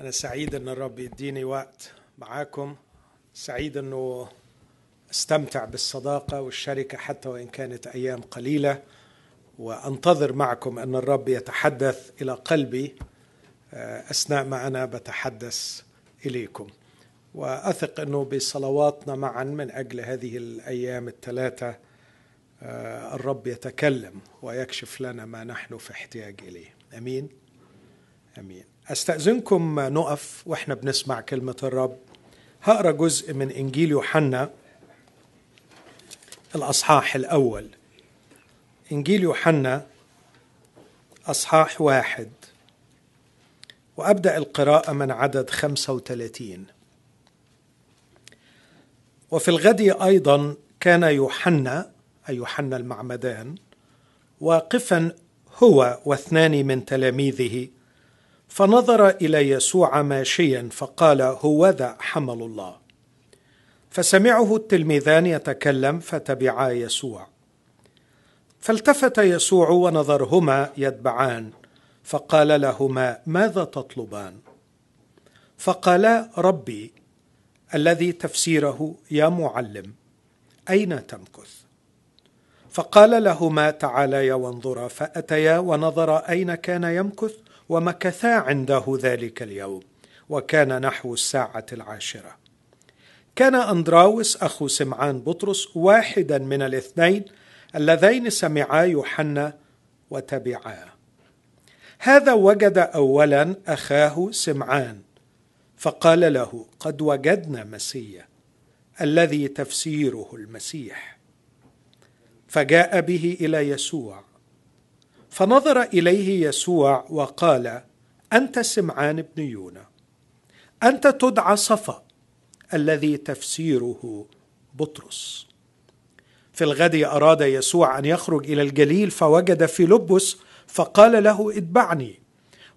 أنا سعيد أن الرب يديني وقت معاكم. سعيد أنه أستمتع بالصداقة والشركة حتى وإن كانت أيام قليلة وأنتظر معكم أن الرب يتحدث إلى قلبي أثناء ما أنا بتحدث إليكم. وأثق أنه بصلواتنا معا من أجل هذه الأيام الثلاثة الرب يتكلم ويكشف لنا ما نحن في احتياج إليه. أمين؟ آمين. أستأذنكم نقف وإحنا بنسمع كلمة الرب. هقرأ جزء من إنجيل يوحنا الأصحاح الأول. إنجيل يوحنا أصحاح واحد. وأبدأ القراءة من عدد خمسة وثلاثين. وفي الغد أيضا كان يوحنا أي يوحنا المعمدان واقفا هو واثنان من تلاميذه. فنظر إلى يسوع ماشيا فقال هوذا حمل الله فسمعه التلميذان يتكلم فتبعا يسوع. فالتفت يسوع ونظرهما يتبعان فقال لهما ماذا تطلبان؟ فقالا ربي الذي تفسيره يا معلم أين تمكث؟ فقال لهما تعاليا وانظرا فأتيا ونظرا أين كان يمكث؟ ومكثا عنده ذلك اليوم وكان نحو الساعة العاشرة. كان أندراوس أخو سمعان بطرس واحدا من الاثنين اللذين سمعا يوحنا وتبعاه هذا وجد أولا أخاه سمعان فقال له قد وجدنا مسيا الذي تفسيره المسيح. فجاء به إلى يسوع. فنظر إليه يسوع وقال أنت سمعان بن يونا أنت تدعى صفا الذي تفسيره بطرس. في الغد أراد يسوع أن يخرج إلى الجليل فوجد فيلبس فقال له اتبعني.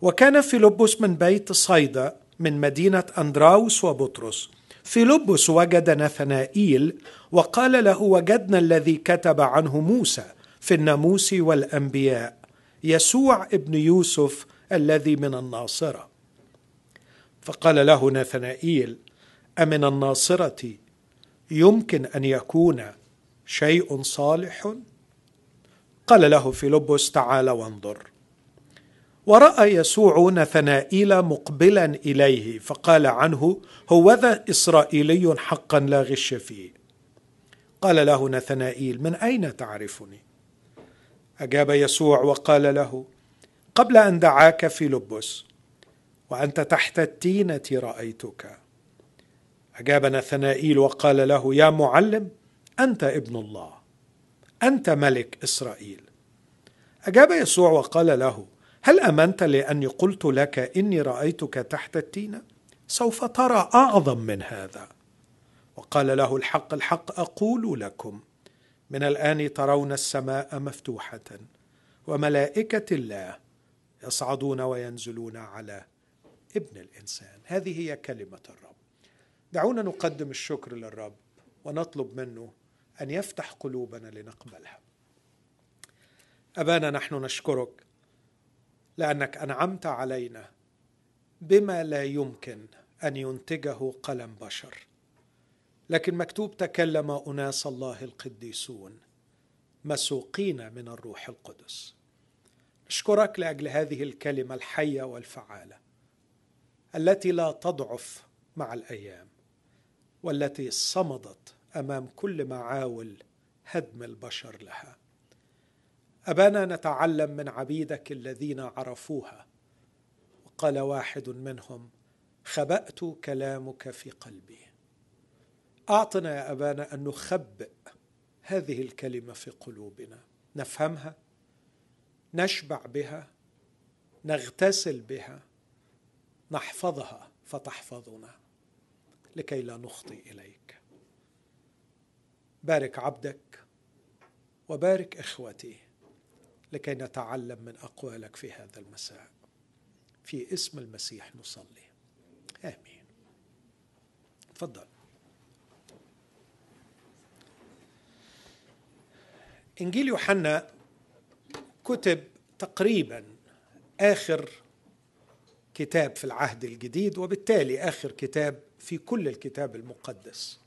وكان فيلبس من بيت صيدا من مدينة أندراوس وبطرس. فيلبس وجد نثنائيل وقال له وجدنا الذي كتب عنه موسى في الناموس والأنبياء. يسوع ابن يوسف الذي من الناصرة. فقال له نثنائيل أمن الناصرة؟ يمكن أن يكون شيء صالح؟ قال له فيلبس تعال وانظر. ورأى يسوع نثنائيل مقبلا إليه فقال عنه هوذا إسرائيلي حقا لا غش فيه. قال له نثنائيل من أين تعرفني؟ أجاب يسوع وقال له قبل أن دعاك فيلبس وأنت تحت التينة رأيتك. أجاب نثنائيل وقال له يا معلم أنت ابن الله أنت ملك إسرائيل. أجاب يسوع وقال له هل أمنت لأني قلت لك إني رأيتك تحت التينة؟ سوف ترى أعظم من هذا. وقال له الحق الحق أقول لكم. من الآن ترون السماء مفتوحة وملائكة الله يصعدون وينزلون على ابن الإنسان. هذه هي كلمة الرب. دعونا نقدم الشكر للرب ونطلب منه أن يفتح قلوبنا لنقبلها. أبانا نحن نشكرك لأنك أنعمت علينا بما لا يمكن أن ينتجه قلم بشر. لكن مكتوب تكلم أناس الله القديسون مسوقين من الروح القدس. اشكرك لأجل هذه الكلمة الحية والفعالة التي لا تضعف مع الأيام والتي صمدت أمام كل معاول هدم البشر لها. أبانا نتعلم من عبيدك الذين عرفوها. وقال واحد منهم خبأت كلامك في قلبي. أعطنا يا أبانا أن نخبئ هذه الكلمة في قلوبنا. نفهمها نشبع بها نغتسل بها نحفظها فتحفظنا لكي لا نخطي إليك. بارك عبدك وبارك إخوتي لكي نتعلم من أقوالك في هذا المساء. في اسم المسيح نصلي. آمين. تفضل. إنجيل يوحنا كتب تقريبا آخر كتاب في العهد الجديد وبالتالي آخر كتاب في كل الكتاب المقدس.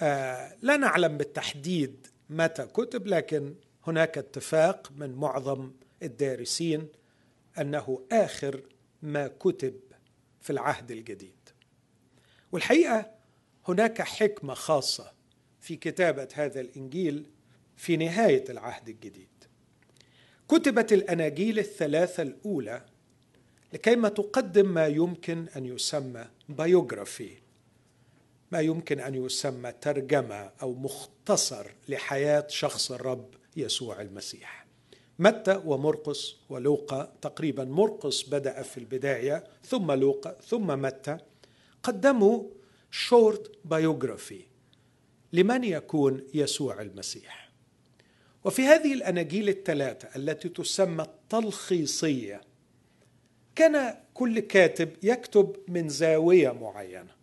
آه لا نعلم بالتحديد متى كتب لكن هناك اتفاق من معظم الدارسين أنه آخر ما كتب في العهد الجديد. والحقيقة هناك حكمة خاصة في كتابة هذا الإنجيل في نهاية العهد الجديد. كتبت الأناجيل الثلاثة الأولى لكيما تقدم ما يمكن أن يسمى بايوغرافي ما يمكن أن يسمى ترجمة أو مختصر لحياة شخص الرب يسوع المسيح. متى ومرقس ولوقا تقريبا مرقس بدأ في البداية ثم لوقا ثم متى؟ قدموا short biography لمن يكون يسوع المسيح. وفي هذه الأناجيل الثلاثة التي تسمى التلخيصية كان كل كاتب يكتب من زاوية معينة.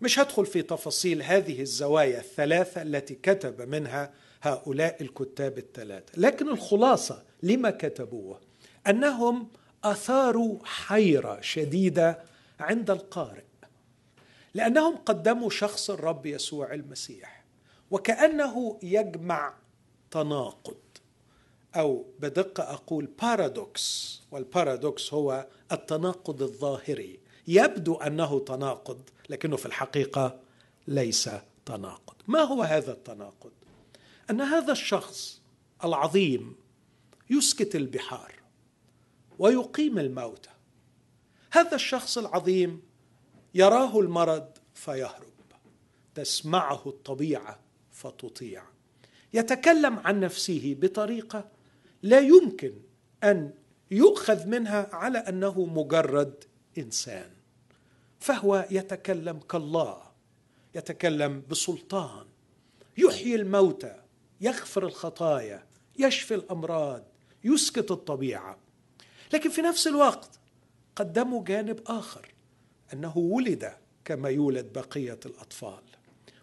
مش هدخل في تفاصيل هذه الزوايا الثلاثة التي كتب منها هؤلاء الكتاب الثلاثة لكن الخلاصة لما كتبوه أنهم آثاروا حيرة شديدة عند القارئ لأنهم قدموا شخص الرب يسوع المسيح وكأنه يجمع تناقض أو بدقه أقول paradox وال paradox هو التناقض الظاهري. يبدو أنه تناقض لكنه في الحقيقة ليس تناقض. ما هو هذا التناقض؟ أن هذا الشخص العظيم يسكت البحار ويقيم الموتى. هذا الشخص العظيم يراه المرض فيهرب. تسمعه الطبيعة فتطيع. يتكلم عن نفسه بطريقة لا يمكن أن يؤخذ منها على أنه مجرد إنسان فهو يتكلم كالله يتكلم بسلطان يحيي الموتى يغفر الخطايا يشفي الأمراض يسكت الطبيعة. لكن في نفس الوقت قدموا جانب آخر أنه ولد كما يولد بقية الأطفال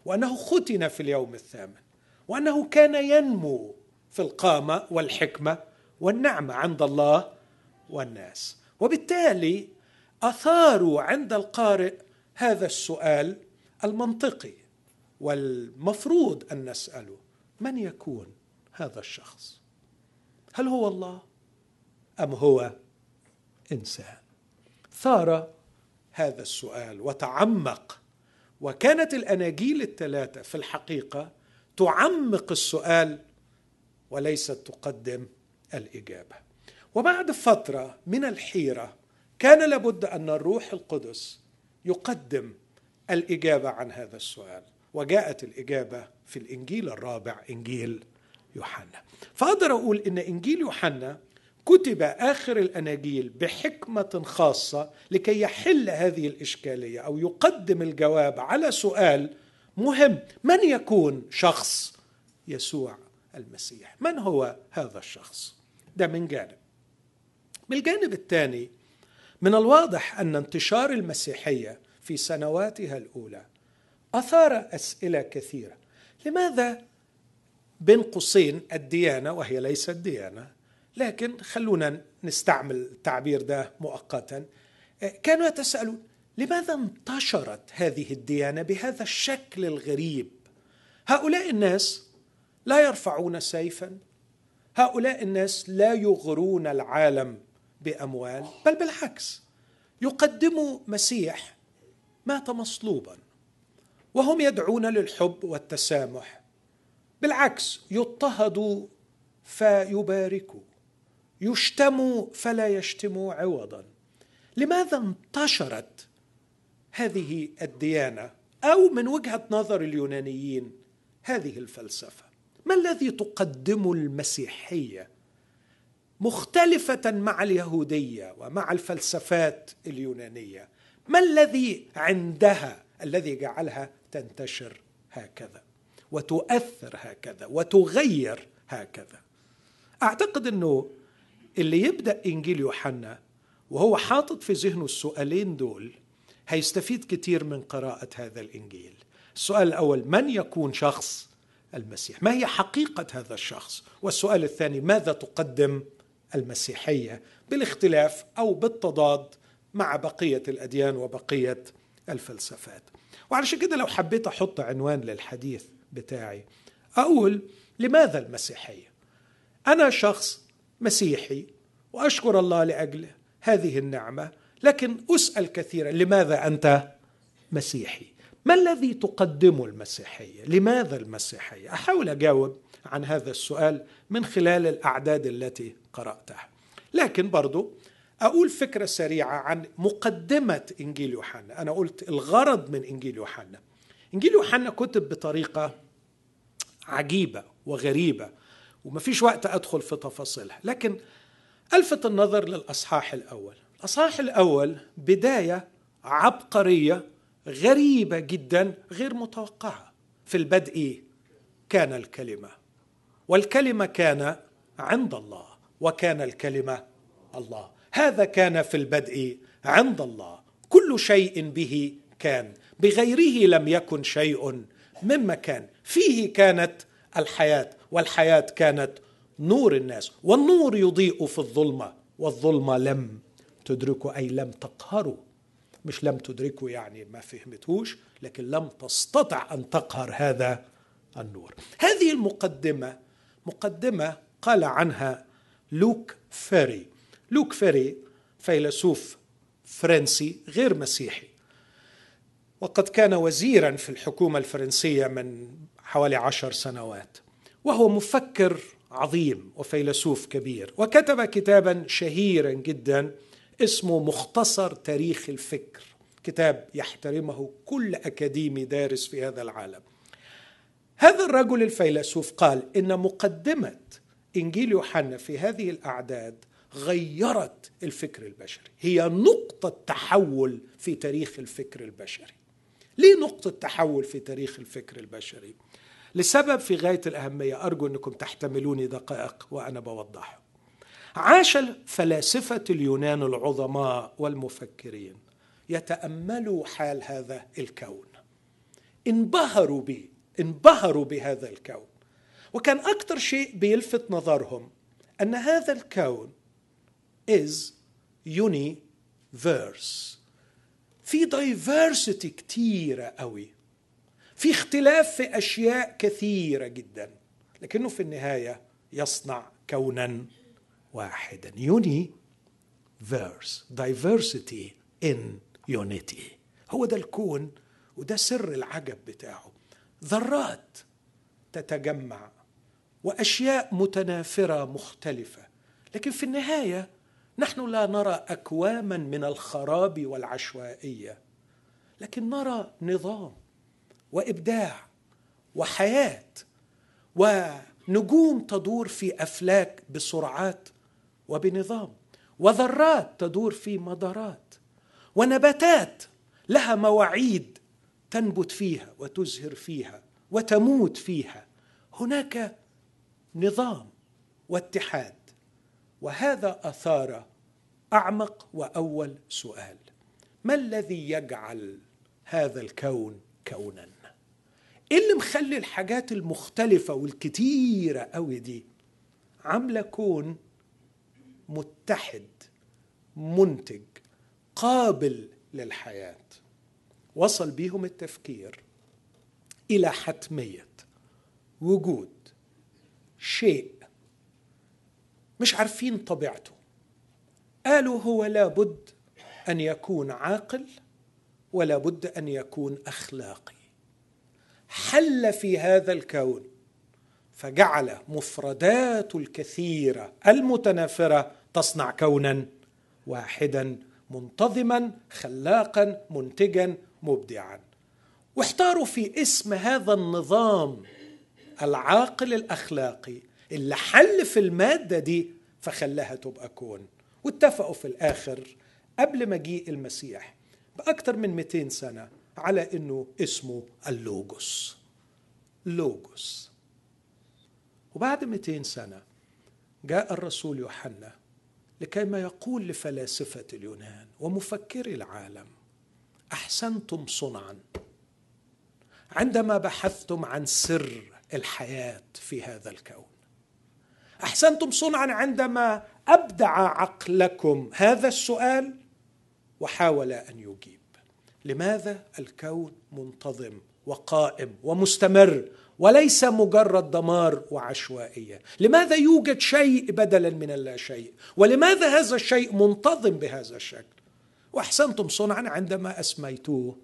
وأنه ختن في اليوم الثامن. وأنه كان ينمو في القامة والحكمة والنعمة عند الله والناس. وبالتالي أثاروا عند القارئ هذا السؤال المنطقي والمفروض أن نسأله من يكون هذا الشخص؟ هل هو الله أم هو إنسان؟ ثار هذا السؤال وتعمق وكانت الأناجيل الثلاثة في الحقيقة تعمق السؤال وليست تقدم الإجابة. وبعد فترة من الحيرة كان لابد أن الروح القدس يقدم الإجابة عن هذا السؤال. وجاءت الإجابة في الإنجيل الرابع إنجيل يوحنا. فأقدر أقول إن إنجيل يوحنا كتب آخر الأناجيل بحكمة خاصة لكي يحل هذه الإشكالية أو يقدم الجواب على سؤال مهم. من يكون شخص؟ يسوع المسيح. من هو هذا الشخص؟ ده من جانب. من الجانب الثاني من الواضح أن انتشار المسيحية في سنواتها الأولى أثار أسئلة كثيرة. لماذا بين قوسين الديانة وهي ليست ديانة لكن خلونا نستعمل التعبير ده مؤقتا كانوا يتساءلون لماذا انتشرت هذه الديانة بهذا الشكل الغريب؟ هؤلاء الناس لا يرفعون سيفا. هؤلاء الناس لا يغرون العالم بأموال بل بالعكس يقدموا مسيح مات مصلوبا وهم يدعون للحب والتسامح. بالعكس يضطهدوا فيباركوا يشتموا فلا يشتموا عوضا. لماذا انتشرت هذه الديانة أو من وجهة نظر اليونانيين هذه الفلسفة. ما الذي تقدمه المسيحية مختلفة مع اليهودية ومع الفلسفات اليونانية؟ ما الذي عندها الذي جعلها تنتشر هكذا وتؤثر هكذا وتغير هكذا؟ أعتقد إنه اللي يبدأ إنجيل يوحنا وهو حاطط في ذهنه السؤالين دول هيستفيد كتير من قراءة هذا الإنجيل. السؤال الأول من يكون شخص المسيح؟ ما هي حقيقة هذا الشخص؟ والسؤال الثاني ماذا تقدم المسيحية بالاختلاف أو بالتضاد مع بقية الأديان وبقية الفلسفات؟ وعلشان كده لو حبيت أحط عنوان للحديث بتاعي أقول لماذا المسيحية؟ أنا شخص مسيحي وأشكر الله لأجل هذه النعمة لكن أسأل كثيرا لماذا أنت مسيحي؟ ما الذي تقدمه المسيحية؟ لماذا المسيحية؟ أحاول أجاوب عن هذا السؤال من خلال الأعداد التي قرأتها. لكن برضو أقول فكرة سريعة عن مقدمة إنجيل يوحنا. أنا قلت الغرض من إنجيل يوحنا. إنجيل يوحنا كتب بطريقة عجيبة وغريبة ومفيش وقت أدخل في تفاصيلها. لكن ألفت النظر للأصحاح الأول. الأصحاح الأول بداية عبقرية غريبة جدا غير متوقعة. في البدء كان الكلمة والكلمة كان عند الله وكان الكلمة الله. هذا كان في البدء عند الله. كل شيء به كان. بغيره لم يكن شيء مما كان فيه كانت الحياة والحياة كانت نور الناس والنور يضيء في الظلمة والظلمة لم تدركوا أي لم تقهروا مش لم تدركوا يعني ما فهمتوش لكن لم تستطع أن تقهر هذا النور. هذه المقدمة مقدمة قال عنها لوك فيري. لوك فيري فيلسوف فرنسي غير مسيحي وقد كان وزيرا في الحكومة الفرنسية من حوالي عشر سنوات وهو مفكر عظيم وفيلسوف كبير وكتب كتابا شهيرا جدا اسمه مختصر تاريخ الفكر. كتاب يحترمه كل أكاديمي دارس في هذا العالم. هذا الرجل الفيلسوف قال إن مقدمة إنجيل يوحنا في هذه الأعداد غيرت الفكر البشري. هي نقطة تحول في تاريخ الفكر البشري. ليه نقطة تحول في تاريخ الفكر البشري؟ لسبب في غاية الأهمية أرجو أنكم تحتملوني دقائق وأنا بوضحه. عاش فلاسفه اليونان العظماء والمفكرين يتأملوا حال هذا الكون. انبهروا به انبهروا بهذا الكون. وكان أكثر شيء بيلفت نظرهم أن هذا الكون is universe. في diversity كتيرة قوي. في اختلاف في أشياء كثيرة جدا. لكنه في النهاية يصنع كونا. واحدا. Universe diversity in unity هو ده الكون وده سر العجب بتاعه. ذرات تتجمع وأشياء متنافرة مختلفة. لكن في النهاية نحن لا نرى أكواما من الخراب والعشوائية. لكن نرى نظام وإبداع وحياة ونجوم تدور في أفلاك بسرعات وبنظام. وذرات تدور في مدارات. ونباتات لها مواعيد تنبت فيها وتزهر فيها وتموت فيها. هناك نظام واتحاد. وهذا أثار أعمق وأول سؤال. ما الذي يجعل هذا الكون كونا؟ إيه اللي مخلي الحاجات المختلفة والكتيرة قوي دي؟ عاملة كون متحد منتج قابل للحياة. وصل بيهم التفكير إلى حتمية وجود شيء مش عارفين طبيعته. قالوا هو لابد أن يكون عاقل ولا بد أن يكون أخلاقي. حل في هذا الكون فجعل مفردات الكثيرة المتنافره تصنع كونا واحدا منتظما خلاقا منتجا مبدعا. واحتاروا في اسم هذا النظام العاقل الأخلاقي. اللي حل في المادة دي فخلاها تبقى كون. واتفقوا في الآخر قبل مجيء المسيح باكثر من 200 سنة على إنه اسمه اللوجوس لوجوس وبعد 200 سنة جاء الرسول يوحنا لكي ما يقول لفلاسفة اليونان ومفكري العالم أحسنتم صنعا. عندما بحثتم عن سر الحياة في هذا الكون أحسنتم صنعا عندما أبدع عقلكم هذا السؤال وحاول أن يجيب. لماذا الكون منتظم وقائم ومستمر وليس مجرد دمار وعشوائية. لماذا يوجد شيء بدلا من اللا شيء؟ ولماذا هذا الشيء منتظم بهذا الشكل؟ وأحسنتم صنعا عندما أسميتوه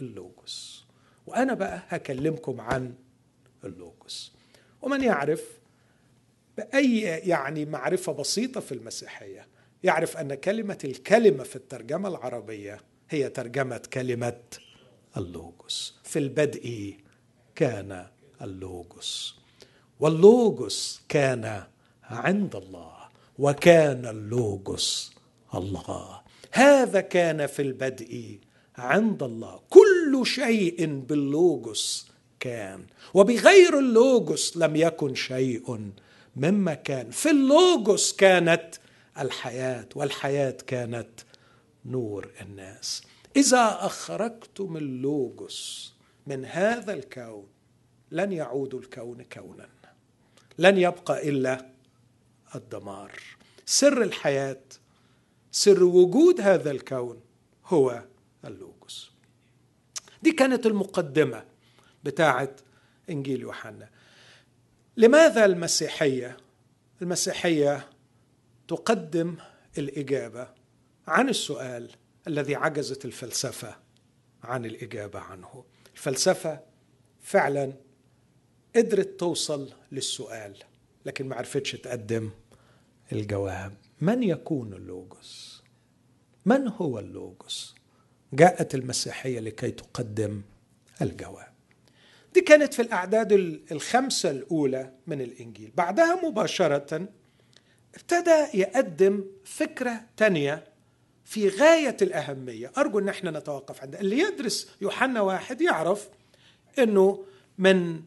اللوجوس وأنا بقى هكلمكم عن اللوجوس ومن يعرف؟ بأي يعني معرفة بسيطة في المسيحية. يعرف أن كلمة الكلمة في الترجمة العربية هي ترجمة كلمة اللوجوس في البدء كان اللوجوس واللوجوس كان عند الله وكان اللوجوس الله. هذا كان في البدء عند الله. كل شيء باللوجوس كان. وبغير اللوجوس لم يكن شيء مما كان. في اللوجوس كانت الحياة والحياة كانت نور الناس. إذا أخرجتم اللوجوس من هذا الكون لن يعود الكون كونا. لن يبقى إلا الدمار. سر الحياة سر وجود هذا الكون هو اللوجوس. دي كانت المقدمة بتاعه إنجيل يوحنا. لماذا المسيحية؟ المسيحية تقدم الإجابة عن السؤال الذي عجزت الفلسفة عن الإجابة عنه. الفلسفة فعلا قدرت توصل للسؤال لكن ما عرفتش تقدم الجواب. من يكون اللوجوس من هو اللوجوس جاءت المسيحية لكي تقدم الجواب. دي كانت في الأعداد الخمسة الأولى من الإنجيل. بعدها مباشرة ابتدى يقدم فكرة تانية في غاية الأهمية. أرجو إن إحنا نتوقف عندها اللي يدرس يوحنا واحد يعرف إنه من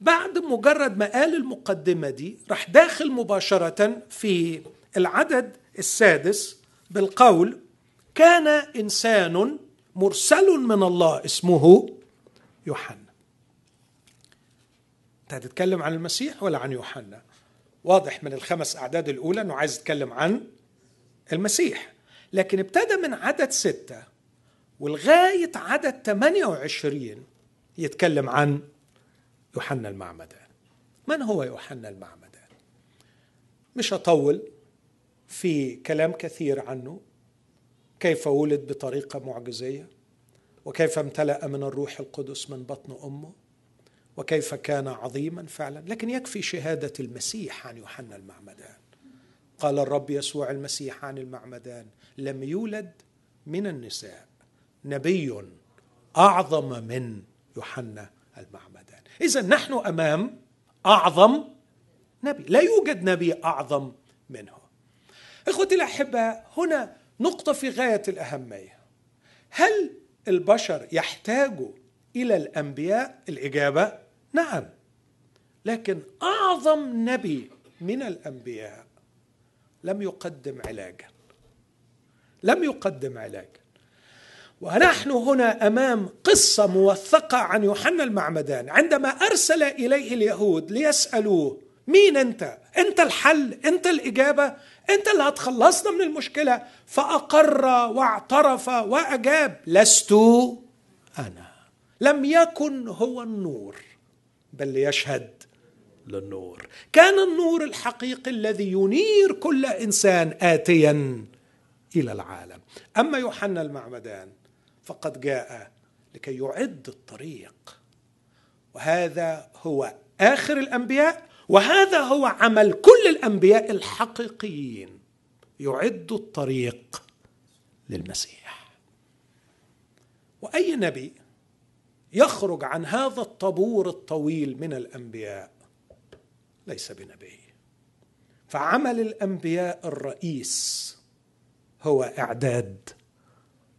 بعد مجرد ما قال المقدمة دي راح داخل مباشرة في العدد السادس بالقول كان إنسان مرسل من الله اسمه يوحنا. انت هتتكلم عن المسيح ولا عن يوحنا؟ واضح من الخمس أعداد الأولى إنه عايز يتكلم عن المسيح. لكن ابتدى من عدد ستة ولغاية عدد 28 يتكلم عن يوحنا المعمدان. من هو يوحنا المعمدان؟ مش هطول في كلام كثير عنه كيف ولد بطريقة معجزية وكيف امتلأ من الروح القدس من بطن أمه وكيف كان عظيما فعلا. لكن يكفي شهادة المسيح عن يوحنا المعمدان. قال الرب يسوع المسيح عن المعمدان لم يولد من النساء نبي أعظم من يوحنا المعمدان. إذا نحن أمام أعظم نبي. لا يوجد نبي أعظم منه. إخوتي الاحباء هنا نقطة في غاية الأهمية. هل البشر يحتاجوا إلى الأنبياء؟ الإجابة نعم. لكن أعظم نبي من الأنبياء لم يقدم علاجا. لم يقدم علاجا. ونحن هنا أمام قصة موثقة عن يوحنا المعمدان. عندما أرسل إليه اليهود ليسألوه مين أنت؟ أنت الحل؟ أنت الإجابة؟ أنت اللي هتخلصنا من المشكلة؟ فأقر واعترف وأجاب لست أنا. لم يكن هو النور بل ليشهد للنور. كان النور الحقيقي الذي ينير كل إنسان اتيا إلى العالم. أما يوحنا المعمدان فقد جاء لكي يعد الطريق. وهذا هو آخر الأنبياء وهذا هو عمل كل الأنبياء الحقيقيين. يعد الطريق للمسيح. وأي نبي يخرج عن هذا الطابور الطويل من الأنبياء ليس بنبي. فعمل الأنبياء الرئيس هو إعداد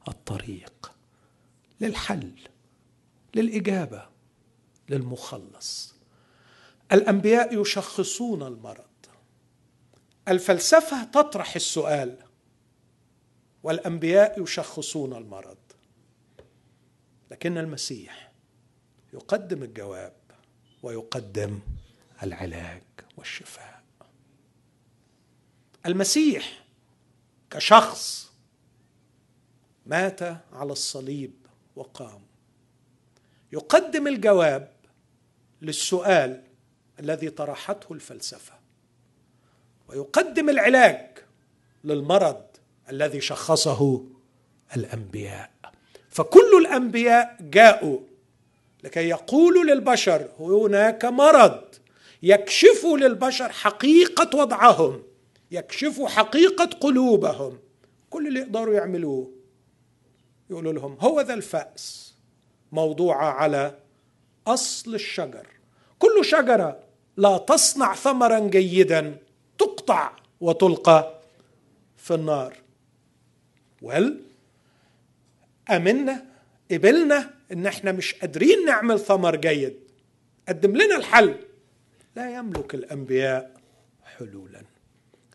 الطريق. للحل للإجابة للمخلص. الأنبياء يشخصون المرض. الفلسفة تطرح السؤال والأنبياء يشخصون المرض. لكن المسيح يقدم الجواب ويقدم العلاج والشفاء. المسيح كشخص مات على الصليب وقام. يقدم الجواب للسؤال الذي طرحته الفلسفة. ويقدم العلاج للمرض الذي شخصه الأنبياء. فكل الأنبياء جاءوا لكي يقولوا للبشر هناك مرض يكشفوا للبشر حقيقة وضعهم يكشفوا حقيقة قلوبهم. كل اللي يقدروا يعملوه يقولوا لهم هو ذا الفأس. موضوعة على أصل الشجر. كل شجرة لا تصنع ثمرا جيدا تقطع وتلقى في النار. وهل امنا قبلنا إن إحنا مش قادرين نعمل ثمر جيد؟ قدم لنا الحل. لا يملك الأنبياء حلولا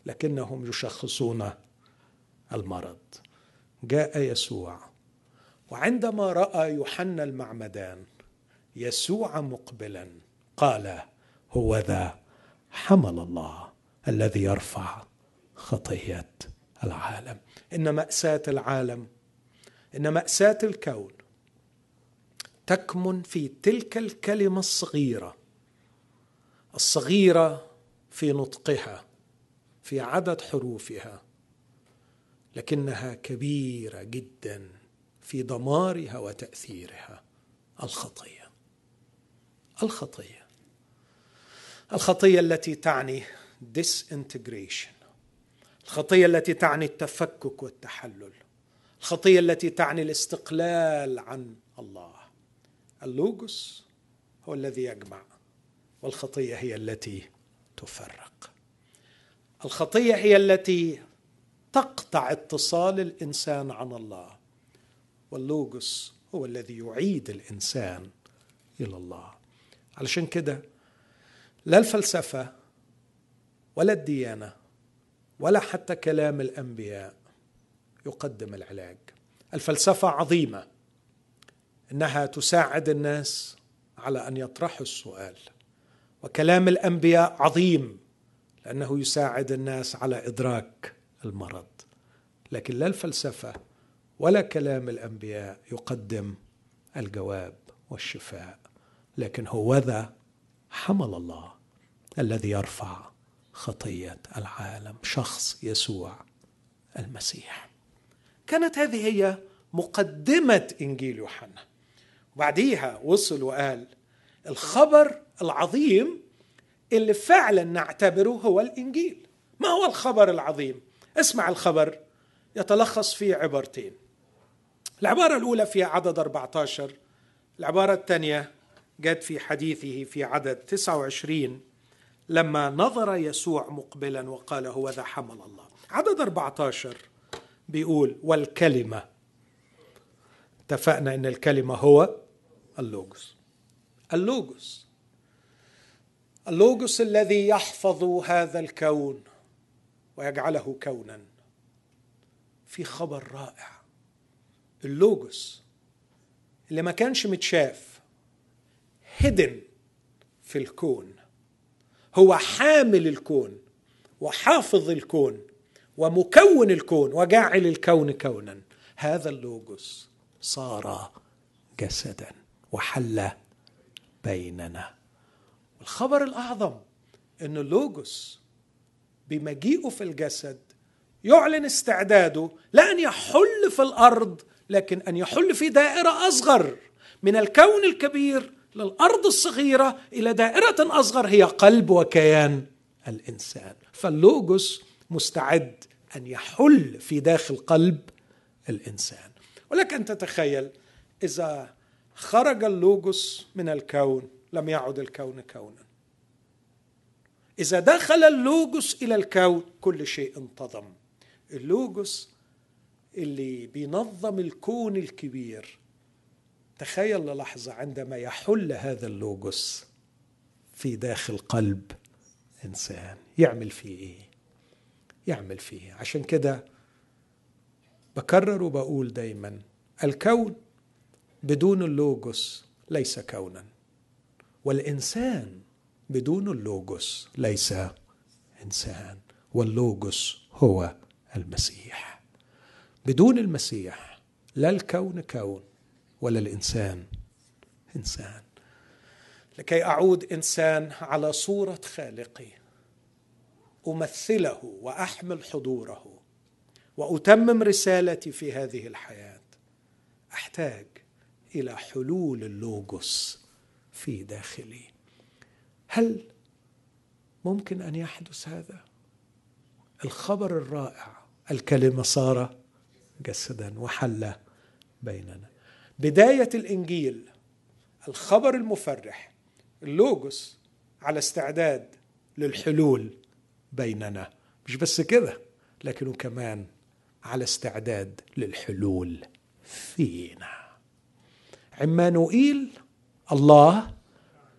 لكنهم يشخصون المرض. جاء يسوع. وعندما رأى يوحنا المعمدان يسوع مقبلا قال هو ذا حمل الله الذي يرفع خطيه العالم. إن مأساة العالم إن مأساة الكون تكمن في تلك الكلمة الصغيرة الصغيرة في نطقها في عدد حروفها لكنها كبيرة جدا. في دمارها وتأثيرها. الخطية. الخطية. الخطية التي تعني disintegration. الخطية التي تعني التفكك والتحلل. الخطية التي تعني الاستقلال عن الله. اللوجوس هو الذي يجمع والخطية هي التي تفرق. الخطية هي التي تقطع اتصال الإنسان عن الله. واللوجوس هو الذي يعيد الإنسان إلى الله. علشان كده لا الفلسفة ولا الديانة ولا حتى كلام الأنبياء يقدم العلاج. الفلسفة عظيمة إنها تساعد الناس على أن يطرحوا السؤال. وكلام الأنبياء عظيم لأنه يساعد الناس على إدراك المرض. لكن لا الفلسفة ولا كلام الأنبياء يقدم الجواب والشفاء لكن هو ذا حمل الله الذي يرفع خطية العالم شخص يسوع المسيح. كانت هذه هي مقدمة إنجيل يوحنا. وبعديها وصل وقال الخبر العظيم اللي فعلا نعتبره هو الإنجيل. ما هو الخبر العظيم؟ اسمع الخبر يتلخص في عبارتين العبارة الأولى في عدد 14 العبارة الثانية جت في حديثه في عدد 29 لما نظر يسوع مقبلا وقال هو ذا حمل الله. عدد 14 بيقول والكلمة. اتفقنا إن الكلمة هو اللوجوس. اللوجوس. اللوجوس الذي يحفظ هذا الكون ويجعله كونا في خبر رائع. اللوجوس اللي ما كانش متشاف hidden في الكون. هو حامل الكون وحافظ الكون ومكون الكون وجاعل الكون كونا. هذا اللوجوس صار جسدا وحل بيننا. الخبر الأعظم إن اللوجوس بمجيئه في الجسد يعلن استعداده لا ان يحل في الأرض لكن أن يحل في دائرة أصغر من الكون الكبير للأرض الصغيرة إلى دائرة أصغر هي قلب وكيان الإنسان. فاللوجوس مستعد أن يحل في داخل قلب الإنسان. ولك أن تتخيل إذا خرج اللوجوس من الكون لم يعد الكون كونا. إذا دخل اللوجوس إلى الكون كل شيء انتظم. اللوجوس اللي بينظم الكون الكبير. تخيل للحظة عندما يحل هذا اللوجوس في داخل قلب إنسان يعمل فيه إيه؟ يعمل فيه عشان كده بكرر وبقول دايما الكون بدون اللوجوس ليس كونا والإنسان بدون اللوجوس ليس إنسان واللوجوس هو المسيح. بدون المسيح لا الكون كون ولا الإنسان إنسان. لكي أعود إنسان على صورة خالقي أمثله وأحمل حضوره وأتمم رسالتي في هذه الحياة أحتاج إلى حلول اللوجوس في داخلي. هل ممكن أن يحدث هذا؟ الخبر الرائع الكلمة صار جسدا وحل بيننا. بداية الإنجيل الخبر المفرح اللوجوس على استعداد للحلول بيننا. مش بس كده لكنه كمان على استعداد للحلول فينا. عمانوئيل الله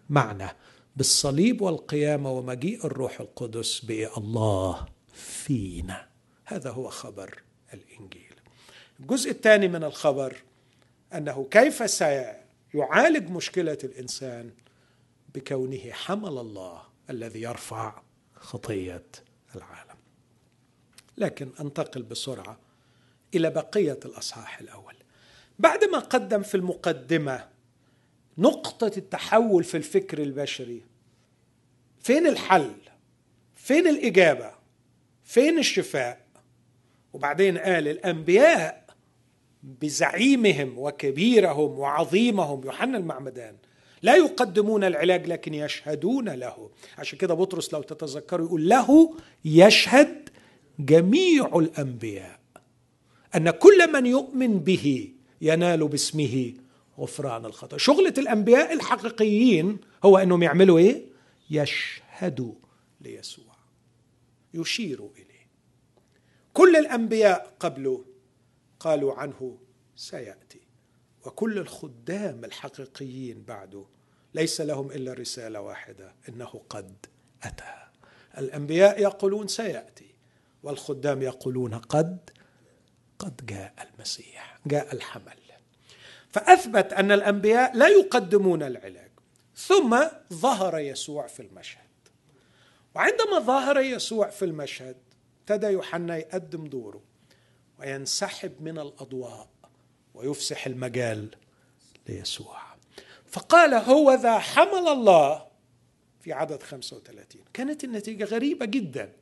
معنا. بالصليب والقيامة ومجيء الروح القدس بقي الله فينا. هذا هو خبر الإنجيل. الجزء الثاني من الخبر أنه كيف سيعالج مشكلة الإنسان بكونه حمل الله الذي يرفع خطية العالم. لكن أنتقل بسرعة إلى بقية الأصحاح الأول. بعدما قدم في المقدمة نقطة التحول في الفكر البشري فين الحل؟ فين الإجابة؟ فين الشفاء؟ وبعدين قال الأنبياء بزعيمهم وكبيرهم وعظيمهم. يوحنا المعمدان لا يقدمون العلاج لكن يشهدون له. عشان كده بطرس لو تتذكروا يقول له يشهد جميع الأنبياء أن كل من يؤمن به ينال باسمه غفران الخطأ. شغلة الأنبياء الحقيقيين هو أنهم يعملوا إيه؟ يشهدوا ليسوع يشيروا إليه. كل الأنبياء قبله قالوا عنه سيأتي. وكل الخدام الحقيقيين بعده ليس لهم إلا رسالة واحدة إنه قد أتى. الأنبياء يقولون سيأتي والخدام يقولون قد قد جاء المسيح جاء الحمل. فأثبت أن الأنبياء لا يقدمون العلاج. ثم ظهر يسوع في المشهد. وعندما ظهر يسوع في المشهد ابتدى يوحنا يقدم دوره. وينسحب من الأضواء ويفسح المجال ليسوع. فقال هو ذا حمل الله في عدد 35 كانت النتيجة غريبة جدا.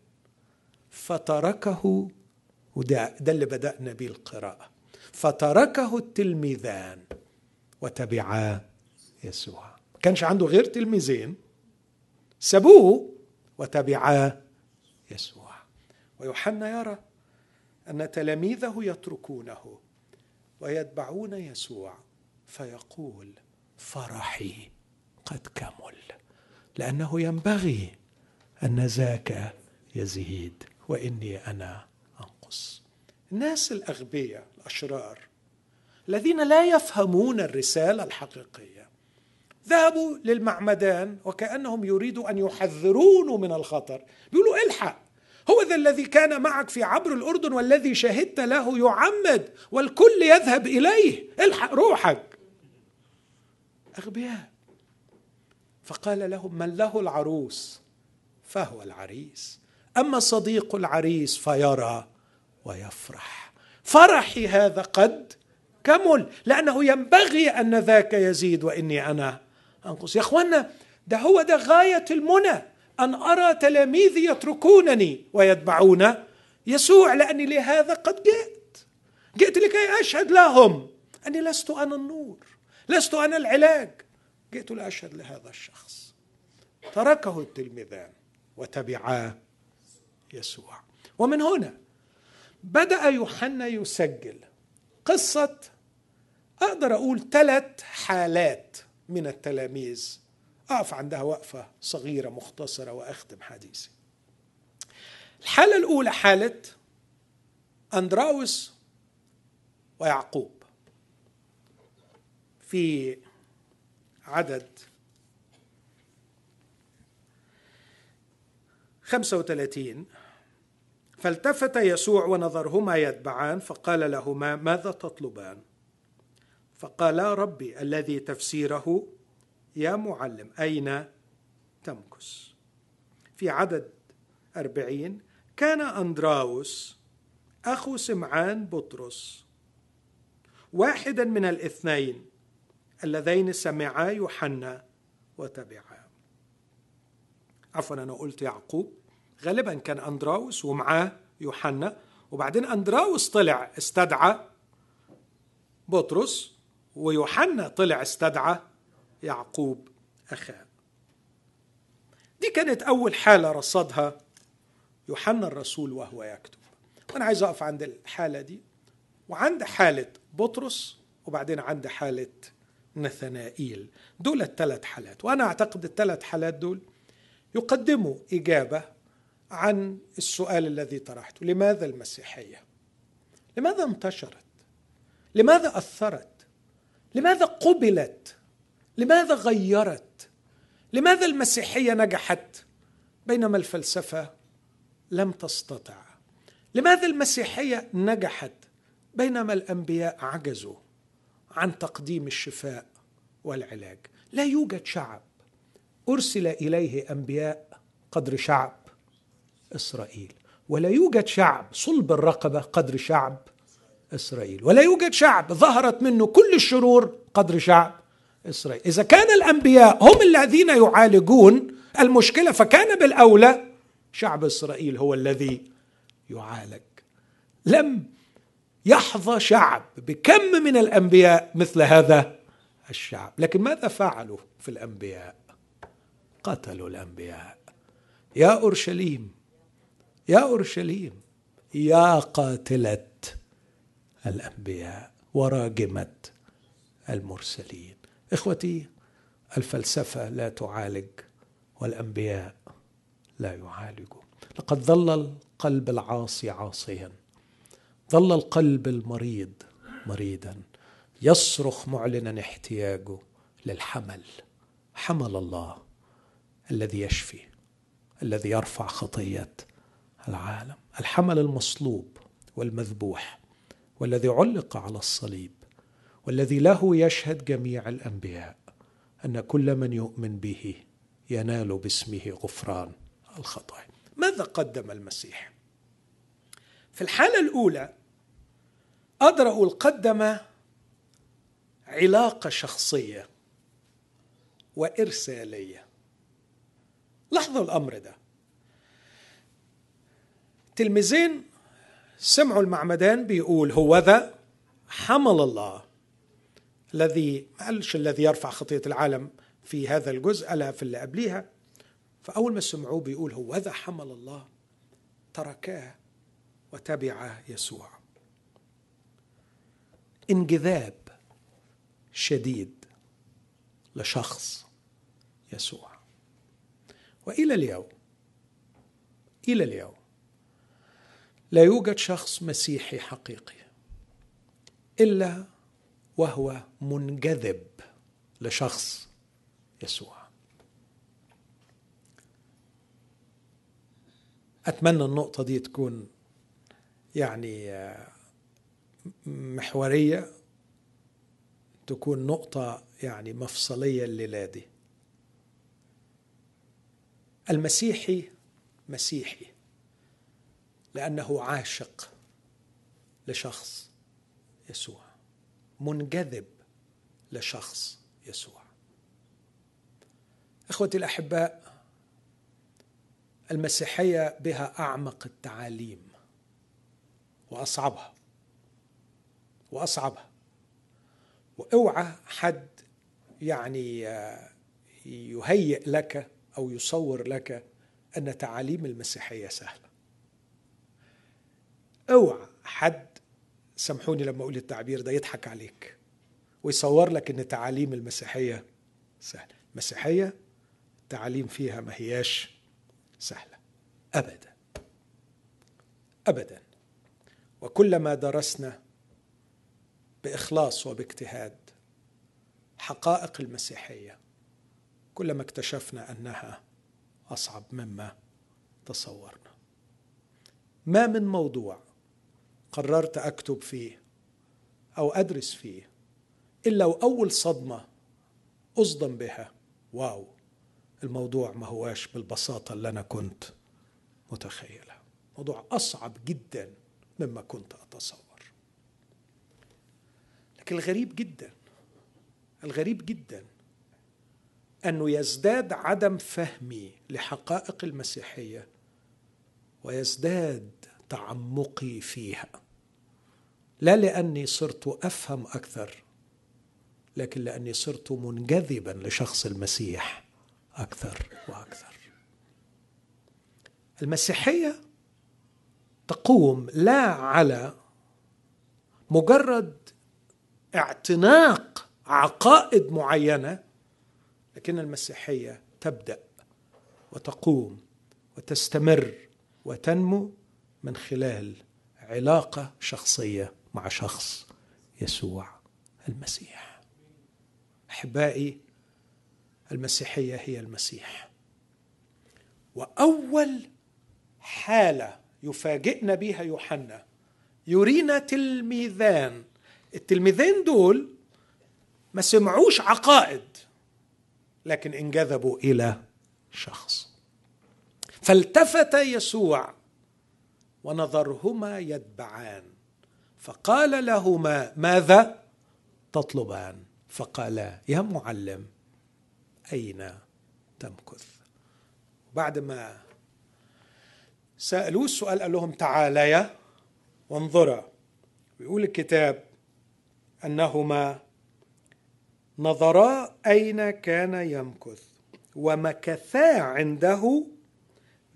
فتركه وده ده اللي بدأنا به القراءة. فتركه التلميذان وتبعا يسوع. ما كانش عنده غير تلميذين. سابوه وتبعا يسوع. ويوحنا يرى أن تلاميذه يتركونه ويتبعون يسوع فيقول فرحي قد كمل. لأنه ينبغي أن ذاك يزيد وإني أنا أنقص. الناس الأغبياء الأشرار الذين لا يفهمون الرسالة الحقيقية ذهبوا للمعمدان وكأنهم يريدوا أن يحذرونه من الخطر. بيقولوا إلحق. هو ذا الذي كان معك في عبر الأردن والذي شهدت له يعمد والكل يذهب إليه. الحق روحك. أغبياء. فقال لهم من له العروس فهو العريس. أما صديق العريس فيرى ويفرح. فرحي هذا قد كمل لأنه ينبغي أن ذاك يزيد وإني أنا أنقص. يا أخوانا ده هو ده غاية المنى. أن أرى تلاميذي يتركونني ويتبعون. يسوع لأني لهذا قد جئت. جئت لكي أشهد لهم. أني لست أنا النور. لست أنا العلاج. جئت لأشهد لهذا الشخص. تركه التلميذان وتبعا يسوع. ومن هنا بدأ يوحنا يسجل قصة أقدر أقول ثلاث حالات من التلاميذ أقف عندها وقفة صغيرة مختصرة وأختم حديثي. الحالة الأولى حالة أندراوس ويعقوب. في عدد 35 فالتفت يسوع ونظرهما يتبعان فقال لهما ماذا تطلبان؟ فقالا ربي الذي تفسيره يا معلم أين تمكث؟ في عدد أربعين كان أندراوس أخو سمعان بطرس واحدا من الاثنين اللذين سمعا يوحنا وتبعا. عفوا أنا قلت يعقوب. غالبا كان أندراوس ومعاه يوحنا. وبعدين أندراوس طلع استدعى بطرس ويوحنا طلع استدعى يعقوب أخاه. دي كانت أول حالة رصدها يوحنا الرسول وهو يكتب. وأنا عايز أقف عند الحالة دي وعند حالة بطرس وبعدين عند حالة نثنائيل. دول الثلاث حالات. وأنا أعتقد الثلاث حالات دول يقدموا إجابة عن السؤال الذي طرحته. لماذا المسيحية؟ لماذا انتشرت؟ لماذا أثرت؟ لماذا قبلت؟ لماذا غيرت؟ لماذا المسيحية نجحت؟ بينما الفلسفة لم تستطع. لماذا المسيحية نجحت؟ بينما الأنبياء عجزوا عن تقديم الشفاء والعلاج. لا يوجد شعب أرسل إليه أنبياء قدر شعب إسرائيل. ولا يوجد شعب صلب الرقبة قدر شعب إسرائيل. ولا يوجد شعب ظهرت منه كل الشرور قدر شعب إسرائيل. إذا كان الأنبياء هم الذين يعالجون المشكلة فكان بالأولى شعب إسرائيل هو الذي يعالج. لم يحظى شعب بكم من الأنبياء مثل هذا الشعب. لكن ماذا فعلوا في الأنبياء؟ قتلوا الأنبياء. يا أورشليم يا أورشليم يا قاتلة الأنبياء وراجمة المرسلين. إخوتي الفلسفة لا تعالج والأنبياء لا يعالجوا لقد ظل القلب العاصي عاصيا. ظل القلب المريض مريضا يصرخ معلنا احتياجه للحمل. حمل الله الذي يشفي الذي يرفع خطيه العالم. الحمل المصلوب والمذبوح والذي علق على الصليب والذي له يشهد جميع الأنبياء أن كل من يؤمن به ينال باسمه غفران الخطايا. ماذا قدم المسيح؟ في الحالة الأولى أقدر أقول قدم علاقة شخصية وإرسالية. لاحظوا الأمر ده. تلميذين سمعوا المعمدان بيقول هو ذا حمل الله الذي ما قالش الذي يرفع خطية العالم في هذا الجزء ألا في اللي قبليها؟ فأول ما سمعوه بيقول هو ذا حمل الله تركاه وتبع يسوع. انجذاب شديد لشخص يسوع. وإلى اليوم إلى اليوم لا يوجد شخص مسيحي حقيقي إلا وهو منجذب لشخص يسوع. أتمنى النقطة دي تكون يعني آه، محورية تكون نقطة يعني مفصلية الليلة دي المسيحي مسيحي لأنه عاشق لشخص يسوع. منجذب لشخص يسوع. إخوتي الأحباء المسيحية بها أعمق التعاليم وأصعبها وأصعبها. وأوعى حد يعني يهيئ لك أو يصور لك أن تعاليم المسيحية سهلة. أوعى حد سامحوني لما أقول التعبير ده يضحك عليك ويصور لك إن تعاليم المسيحية سهلة. المسيحيه التعاليم فيها ما هياش سهلة. ابدا. ابدا. وكلما درسنا بإخلاص وباجتهاد حقائق المسيحية كلما اكتشفنا أنها أصعب مما تصورنا. ما من موضوع قررت أكتب فيه أو أدرس فيه إلا وأول صدمة أصدم بها. واو الموضوع ما هواش بالبساطة اللي أنا كنت متخيلها. موضوع أصعب جدا مما كنت أتصور. لكن الغريب جدا الغريب جدا أنه يزداد عدم فهمي لحقائق المسيحية ويزداد تعمقي فيها. لا لأني صرت أفهم أكثر لكن لأني صرت منجذبا لشخص المسيح أكثر وأكثر. المسيحية تقوم لا على مجرد اعتناق عقائد معينة لكن المسيحية تبدأ وتقوم وتستمر وتنمو من خلال علاقة شخصية مع شخص يسوع المسيح. أحبائي المسيحية هي المسيح. وأول حالة يفاجئنا بها يوحنا يرينا تلميذان. التلميذين دول ما سمعوش عقائد لكن انجذبوا إلى شخص. فالتفت يسوع ونظرهما يتبعان. فقال لهما ماذا تطلبان؟ فقالا يا معلم أين تمكث؟ بعد ما سألوه السؤال قال لهم تعاليا وانظرا ويقول الكتاب أنهما نظرا أين كان يمكث ومكثا عنده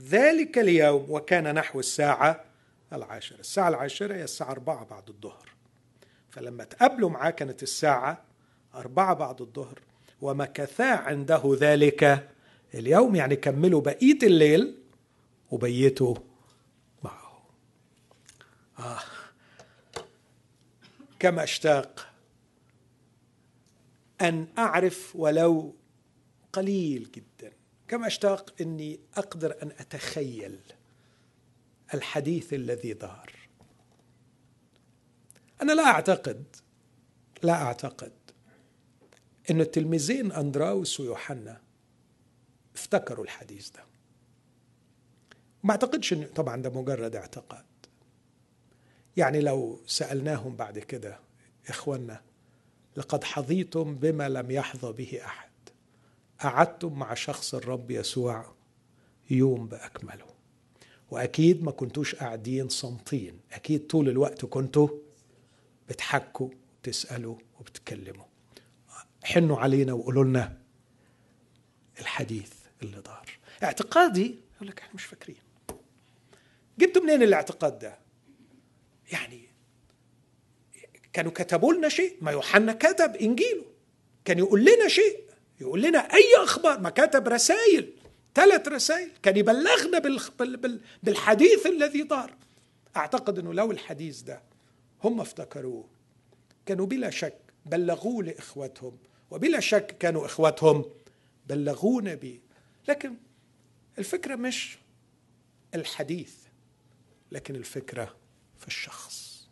ذلك اليوم وكان نحو الساعة العاشرة الساعة العاشرة هي الساعة أربعة بعد الظهر. فلما تقابلوا معاه كانت الساعة أربعة بعد الظهر. ومكثا عنده ذلك اليوم يعني كملوا بقية الليل وبيتوا معه. آه. كما اشتاق أن أعرف ولو قليل جدا. كما اشتاق إني أقدر أن أتخيل الحديث الذي دار أنا لا أعتقد لا أعتقد إن التلميذين أندراوس ويوحنا افتكروا الحديث ده. ما أعتقدش إن طبعا ده مجرد اعتقاد. يعني لو سألناهم بعد كده اخوانا لقد حظيتم بما لم يحظى به أحد. قعدتم مع شخص الرب يسوع يوم بأكمله. وأكيد ما كنتوش قاعدين صامتين. أكيد طول الوقت كنتوا بتحكوا وتسألوا وبتتكلموا حنوا علينا وقولوا لنا الحديث اللي دار. اعتقادي يقول لك إحنا مش فاكرين. جبتوا منين الاعتقاد ده؟ يعني كانوا كتبوا لنا شيء ما يوحنا كتب إنجيله. كان يقول لنا شيء يقول لنا أي أخبار ما كتب رسائل. ثلاث رسائل. كان يبلغنا بالحديث الذي دار أعتقد إنه لو الحديث ده هم افتكروه كانوا بلا شك بلغوه لإخوتهم وبلا شك كانوا إخوتهم بلغونا به لكن الفكرة مش الحديث لكن الفكرة في الشخص.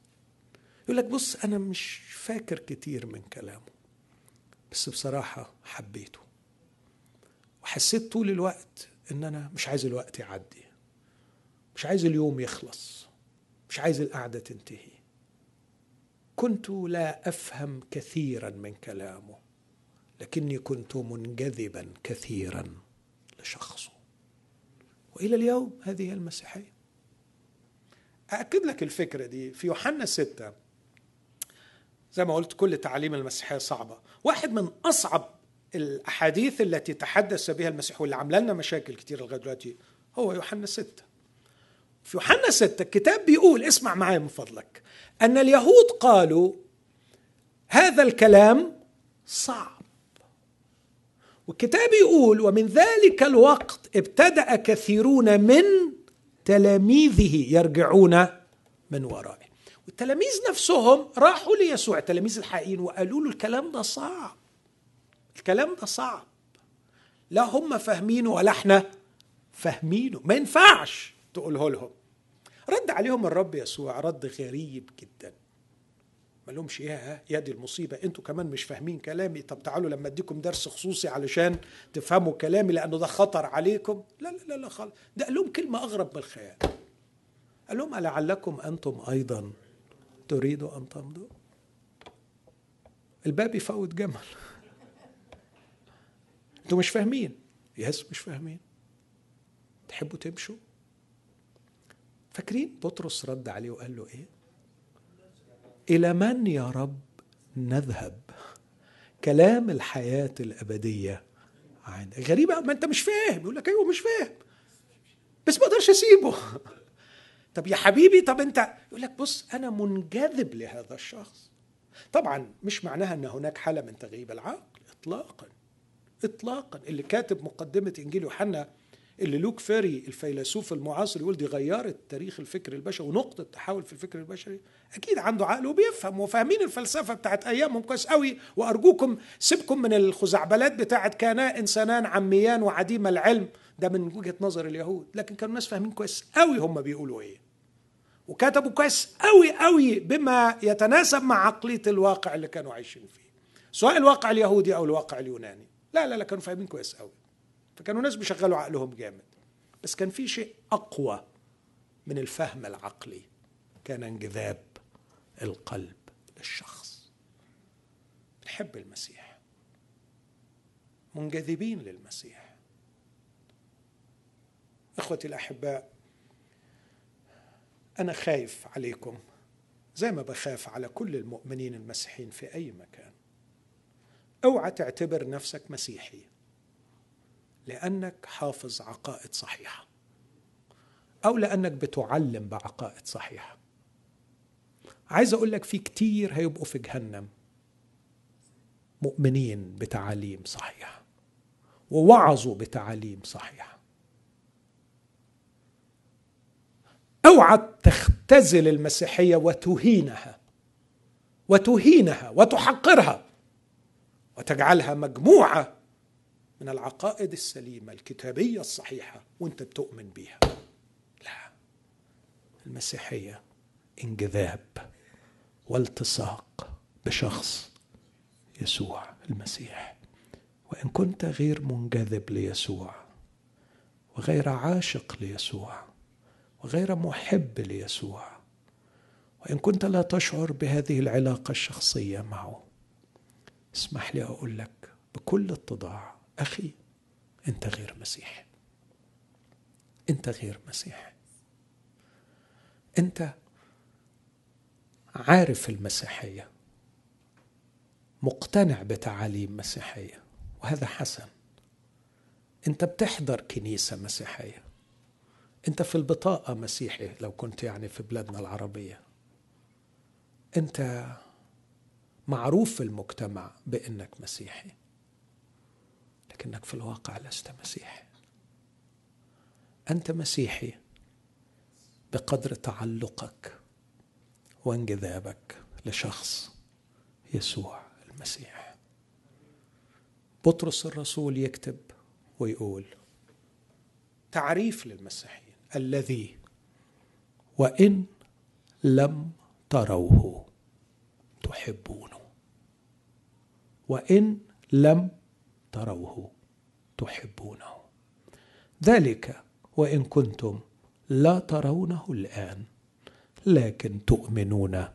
يقول لك بص أنا مش فاكر كتير من كلامه بس بصراحة حبيته. وحسيت طول الوقت إن أنا مش عايز الوقت يعدي. مش عايز اليوم يخلص. مش عايز القعدة تنتهي. كنت لا أفهم كثيرا من كلامه لكني كنت منجذبا كثيرا لشخصه. وإلى اليوم هذه المسيحية. أأكد لك الفكرة دي في يوحنا ستة. زي ما قلت كل تعاليم المسيحية صعبة. واحد من أصعب الأحاديث التي تحدث بها المسيح واللي عاملة لنا مشاكل كتير لغاية دلوقتي هو يوحنا ستة. في يوحنا ستة الكتاب بيقول اسمع معايا من فضلك أن اليهود قالوا هذا الكلام صعب. والكتاب يقول ومن ذلك الوقت ابتدأ كثيرون من تلاميذه يرجعون من ورائه. والتلاميذ نفسهم راحوا ليسوع. التلاميذ الحقيقيين وقالوا له الكلام ده صعب. الكلام ده صعب. لا هم فاهمينه ولا إحنا فاهمينه ما ينفعش تقوله لهم. رد عليهم الرب يسوع رد غريب جدا. ما لهمش يا يا دي المصيبة. أنتوا كمان مش فاهمين كلامي. طب تعالوا لما اديكم درس خصوصي علشان تفهموا كلامي لأنه ده خطر عليكم. لا لا لا, لا خالص. ده قال لهم كلمة أغرب من الخيال. قال لهم ألعلكم أنتم أيضا تريدوا أن تمضوا؟ الباب يفوت جمل. أنتوا مش فاهمين. يس مش فاهمين. تحبوا تمشوا. فاكرين بطرس رد عليه وقال له إيه؟ إلى من يا رب نذهب؟ كلام الحياة الأبدية عندك غريبه ما أنت مش فاهم. يقول لك أيوه مش فاهم. بس ما أقدرش أسيبه. طب يا حبيبي طب انت يقول لك بص أنا منجذب لهذا الشخص. طبعا مش معناها إن هناك حالة من تغييب العقل اطلاقا. اطلاقا. اللي كاتب مقدمة إنجيل يوحنا اللي لوك فيري الفيلسوف المعاصر يقول دي غيرت تاريخ الفكر البشري ونقطة تحول في الفكر البشري. أكيد عنده عقل وبيفهم وفاهمين الفلسفة بتاعت أيامهم كويس قوي وأرجوكم سيبكم من الخزعبلات بتاعت كانا إنسانان عميان وعديم العلم. ده من وجهة نظر اليهود. لكن كانوا الناس فاهمين كويس قوي هم بيقولوا إيه. وكتبوا كويس قوي قوي بما يتناسب مع عقلية الواقع اللي كانوا عايشين فيه. سواء الواقع اليهودي أو الواقع اليوناني. لا لا لا كانوا فاهمين كويس قوي. فكانوا ناس بيشغلوا عقلهم جامد. بس كان في شيء أقوى من الفهم العقلي كان انجذاب القلب للشخص. بنحب المسيح. منجذبين للمسيح. إخوتي الأحباء أنا خايف عليكم زي ما بخاف على كل المؤمنين المسيحيين في أي مكان. اوعى تعتبر نفسك مسيحي لأنك حافظ عقائد صحيحة أو لأنك بتعلم بعقائد صحيحة. عايز أقول لك في كتير هيبقوا في جهنم مؤمنين بتعاليم صحيحة ووعظوا بتعاليم صحيحة. أوعى تختزل المسيحية وتهينها وتهينها وتحقرها. وتجعلها مجموعة من العقائد السليمة الكتابية الصحيحة وانت بتؤمن بيها. لا. المسيحية انجذاب والتصاق بشخص يسوع المسيح. وإن كنت غير منجذب ليسوع وغير عاشق ليسوع وغير محب ليسوع وإن كنت لا تشعر بهذه العلاقة الشخصية معه اسمح لي أقول لك بكل اتضاع أخي أنت غير مسيحي أنت غير مسيحي أنت عارف المسيحية. مقتنع بتعاليم مسيحية. وهذا حسن. أنت بتحضر كنيسة مسيحية. أنت في البطاقة مسيحي لو كنت يعني في بلادنا العربية. أنت معروف في المجتمع بأنك مسيحي لكنك في الواقع لست مسيحي. أنت مسيحي بقدر تعلقك وانجذابك لشخص يسوع المسيح. بطرس الرسول يكتب ويقول تعريف للمسيحيين الذي وإن لم تروه تحبونه. وإن لم تروه تحبونه. ذلك وإن كنتم لا ترونه الآن لكن تؤمنون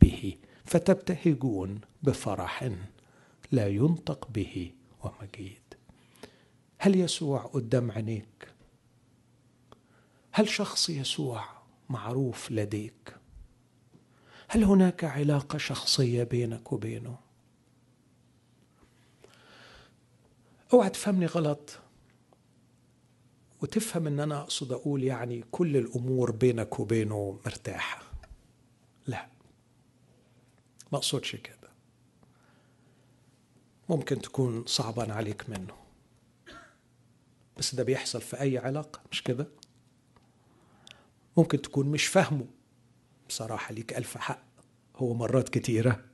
به فتبتهجون بفرح لا ينطق به ومجيد. هل يسوع قدام عينيك؟ هل شخص يسوع معروف لديك؟ هل هناك علاقة شخصية بينك وبينه؟ اوعى تفهمني غلط. وتفهم إن أنا أقصد أقول يعني كل الأمور بينك وبينه مرتاحة. لا. ما أقصدش كده. ممكن تكون صعبان عليك منه. بس ده بيحصل في أي علاقة مش كده؟ ممكن تكون مش فاهمه. بصراحة ليك ألف حق. هو مرات كتيرة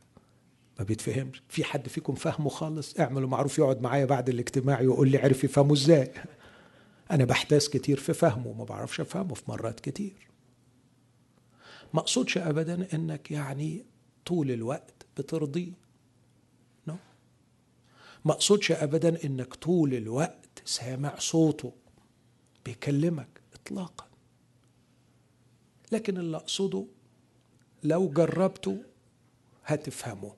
ما بيتفهمش. في حد فيكم فاهمه خالص؟ اعملوا معروف يقعد معايا بعد الاجتماع يقول لي عرف يفهمه إزاي. أنا بحتاس كتير في فهمه ما بعرفش أفهمه في مرات كتير. ما أقصدش ابدا إنك يعني طول الوقت بترضيه. نو ما أقصدش ابدا إنك طول الوقت سامع صوته بيكلمك اطلاقا. لكن اللي أقصده لو جربته هتفهمه.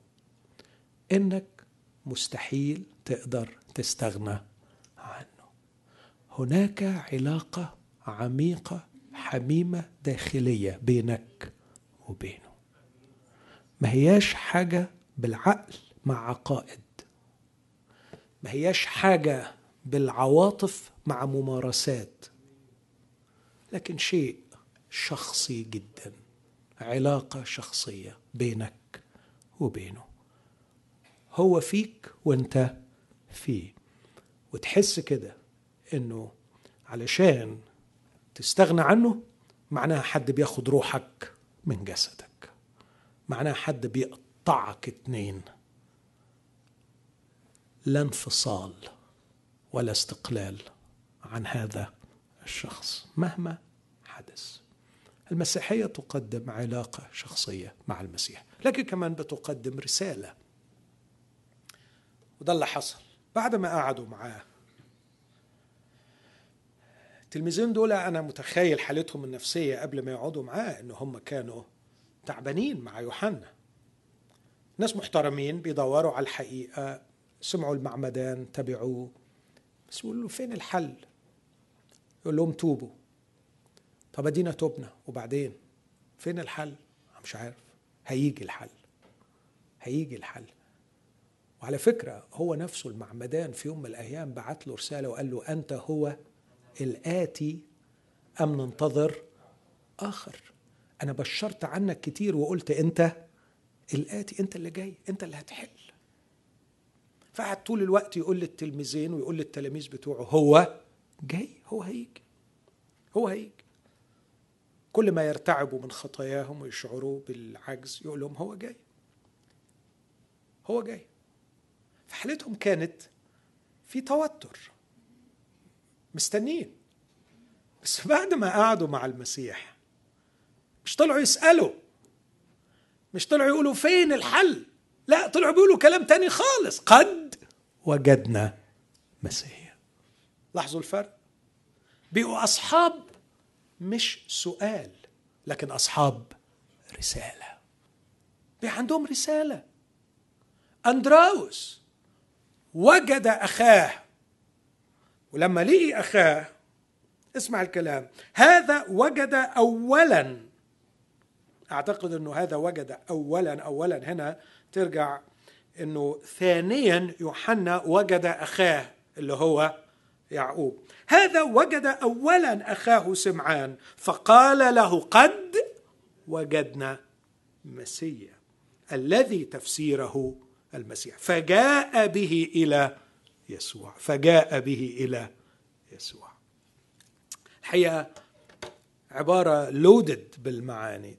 إنك مستحيل تقدر تستغنى عنه. هناك علاقة عميقة حميمة داخلية بينك وبينه. ما هياش حاجة بالعقل مع عقائد. ما هياش حاجة بالعواطف مع ممارسات. لكن شيء شخصي جدا. علاقة شخصية بينك وبينه. هو فيك وانت فيه. وتحس كده إنه علشان تستغنى عنه معناها حد بياخد روحك من جسدك. معناها حد بيقطعك اتنين. لا انفصال ولا استقلال عن هذا الشخص مهما حدث. المسيحية تقدم علاقة شخصية مع المسيح. لكن كمان بتقدم رسالة. وده اللي حصل. بعد ما قعدوا معاه. التلميذين دول أنا متخيل حالتهم النفسية قبل ما يقعدوا معاه إن هم كانوا تعبانين مع يوحنا. ناس محترمين بيدوروا على الحقيقة سمعوا المعمدان تبعوه بس يقول له فين الحل؟ يقول لهم توبوا. طب ادينا توبنا وبعدين؟ فين الحل؟ مش عارف. هيجي الحل. هيجي الحل. وعلى فكرة هو نفسه المعمدان في يوم من الأيام بعت له رسالة وقال له أنت هو الآتي أم ننتظر آخر؟ أنا بشرت عنك كتير وقلت أنت الآتي أنت اللي جاي أنت اللي هتحل. فقعد طول الوقت يقول للتلميذين ويقول للتلاميذ بتوعه هو جاي هو هيجي هو هيجي. كل ما يرتعبوا من خطاياهم ويشعروا بالعجز يقول لهم هو جاي. هو جاي. فحالتهم كانت في توتر. مستنين بس بعد ما قعدوا مع المسيح مش طلعوا يسألوا. مش طلعوا يقولوا فين الحل. لا طلعوا بيقولوا كلام تاني خالص. قد وجدنا مسيح. لاحظوا الفرق؟ بقوا أصحاب مش سؤال لكن أصحاب رسالة. عندهم رسالة. أندراوس وجد أخاه. ولما لقي أخاه اسمع الكلام هذا وجد أولا. أعتقد أنه هذا وجد أولا أولا هنا ترجع أنه ثانيا يوحنا وجد أخاه اللي هو يعقوب. هذا وجد أولا أخاه سمعان فقال له قد وجدنا مسيا الذي تفسيره المسيح. فجاء به إلى يسوع. فجاء به إلى يسوع. الحقيقة عبارة لودد بالمعاني.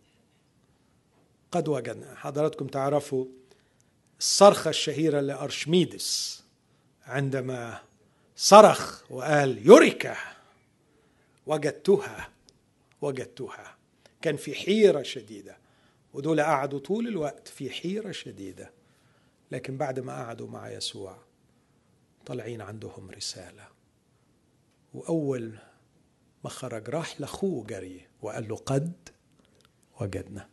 قد وجدنا. حضراتكم تعرفوا الصرخة الشهيرة لأرشميدس عندما صرخ وقال يوريكا! وجدتها! وجدتها! كان في حيرة شديدة. ودول قعدوا طول الوقت في حيرة شديدة. لكن بعد ما قعدوا مع يسوع طالعين عندهم رسالة. وأول ما خرج راح لأخوه جري وقال له قد وجدنا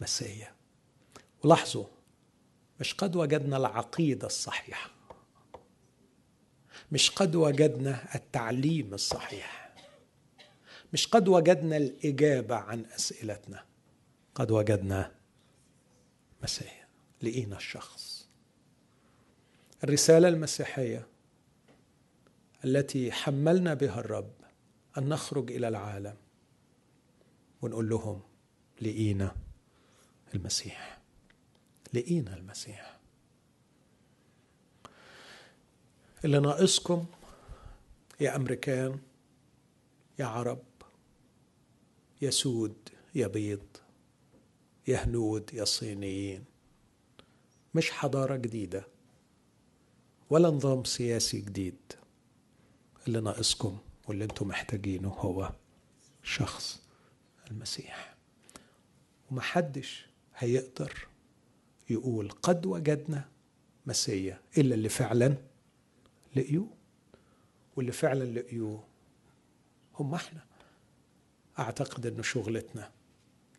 مسيا. ولاحظوا مش قد وجدنا العقيدة الصحيحة. مش قد وجدنا التعليم الصحيح. مش قد وجدنا الإجابة عن أسئلتنا. قد وجدنا مسيح لقينا الشخص. الرسالة المسيحية التي حملنا بها الرب أن نخرج إلى العالم ونقول لهم لقينا المسيح. لقينا المسيح. اللي ناقصكم يا أمريكان يا عرب يا سود يا بيض يا هنود يا صينيين. مش حضارة جديدة ولا نظام سياسي جديد اللي ناقصكم واللي أنتم محتاجينه هو شخص المسيح. ومحدش هيقدر يقول قد وجدنا مسيا إلا اللي فعلا لقيوه واللي فعلا لقيوه هم إحنا. أعتقد ان شغلتنا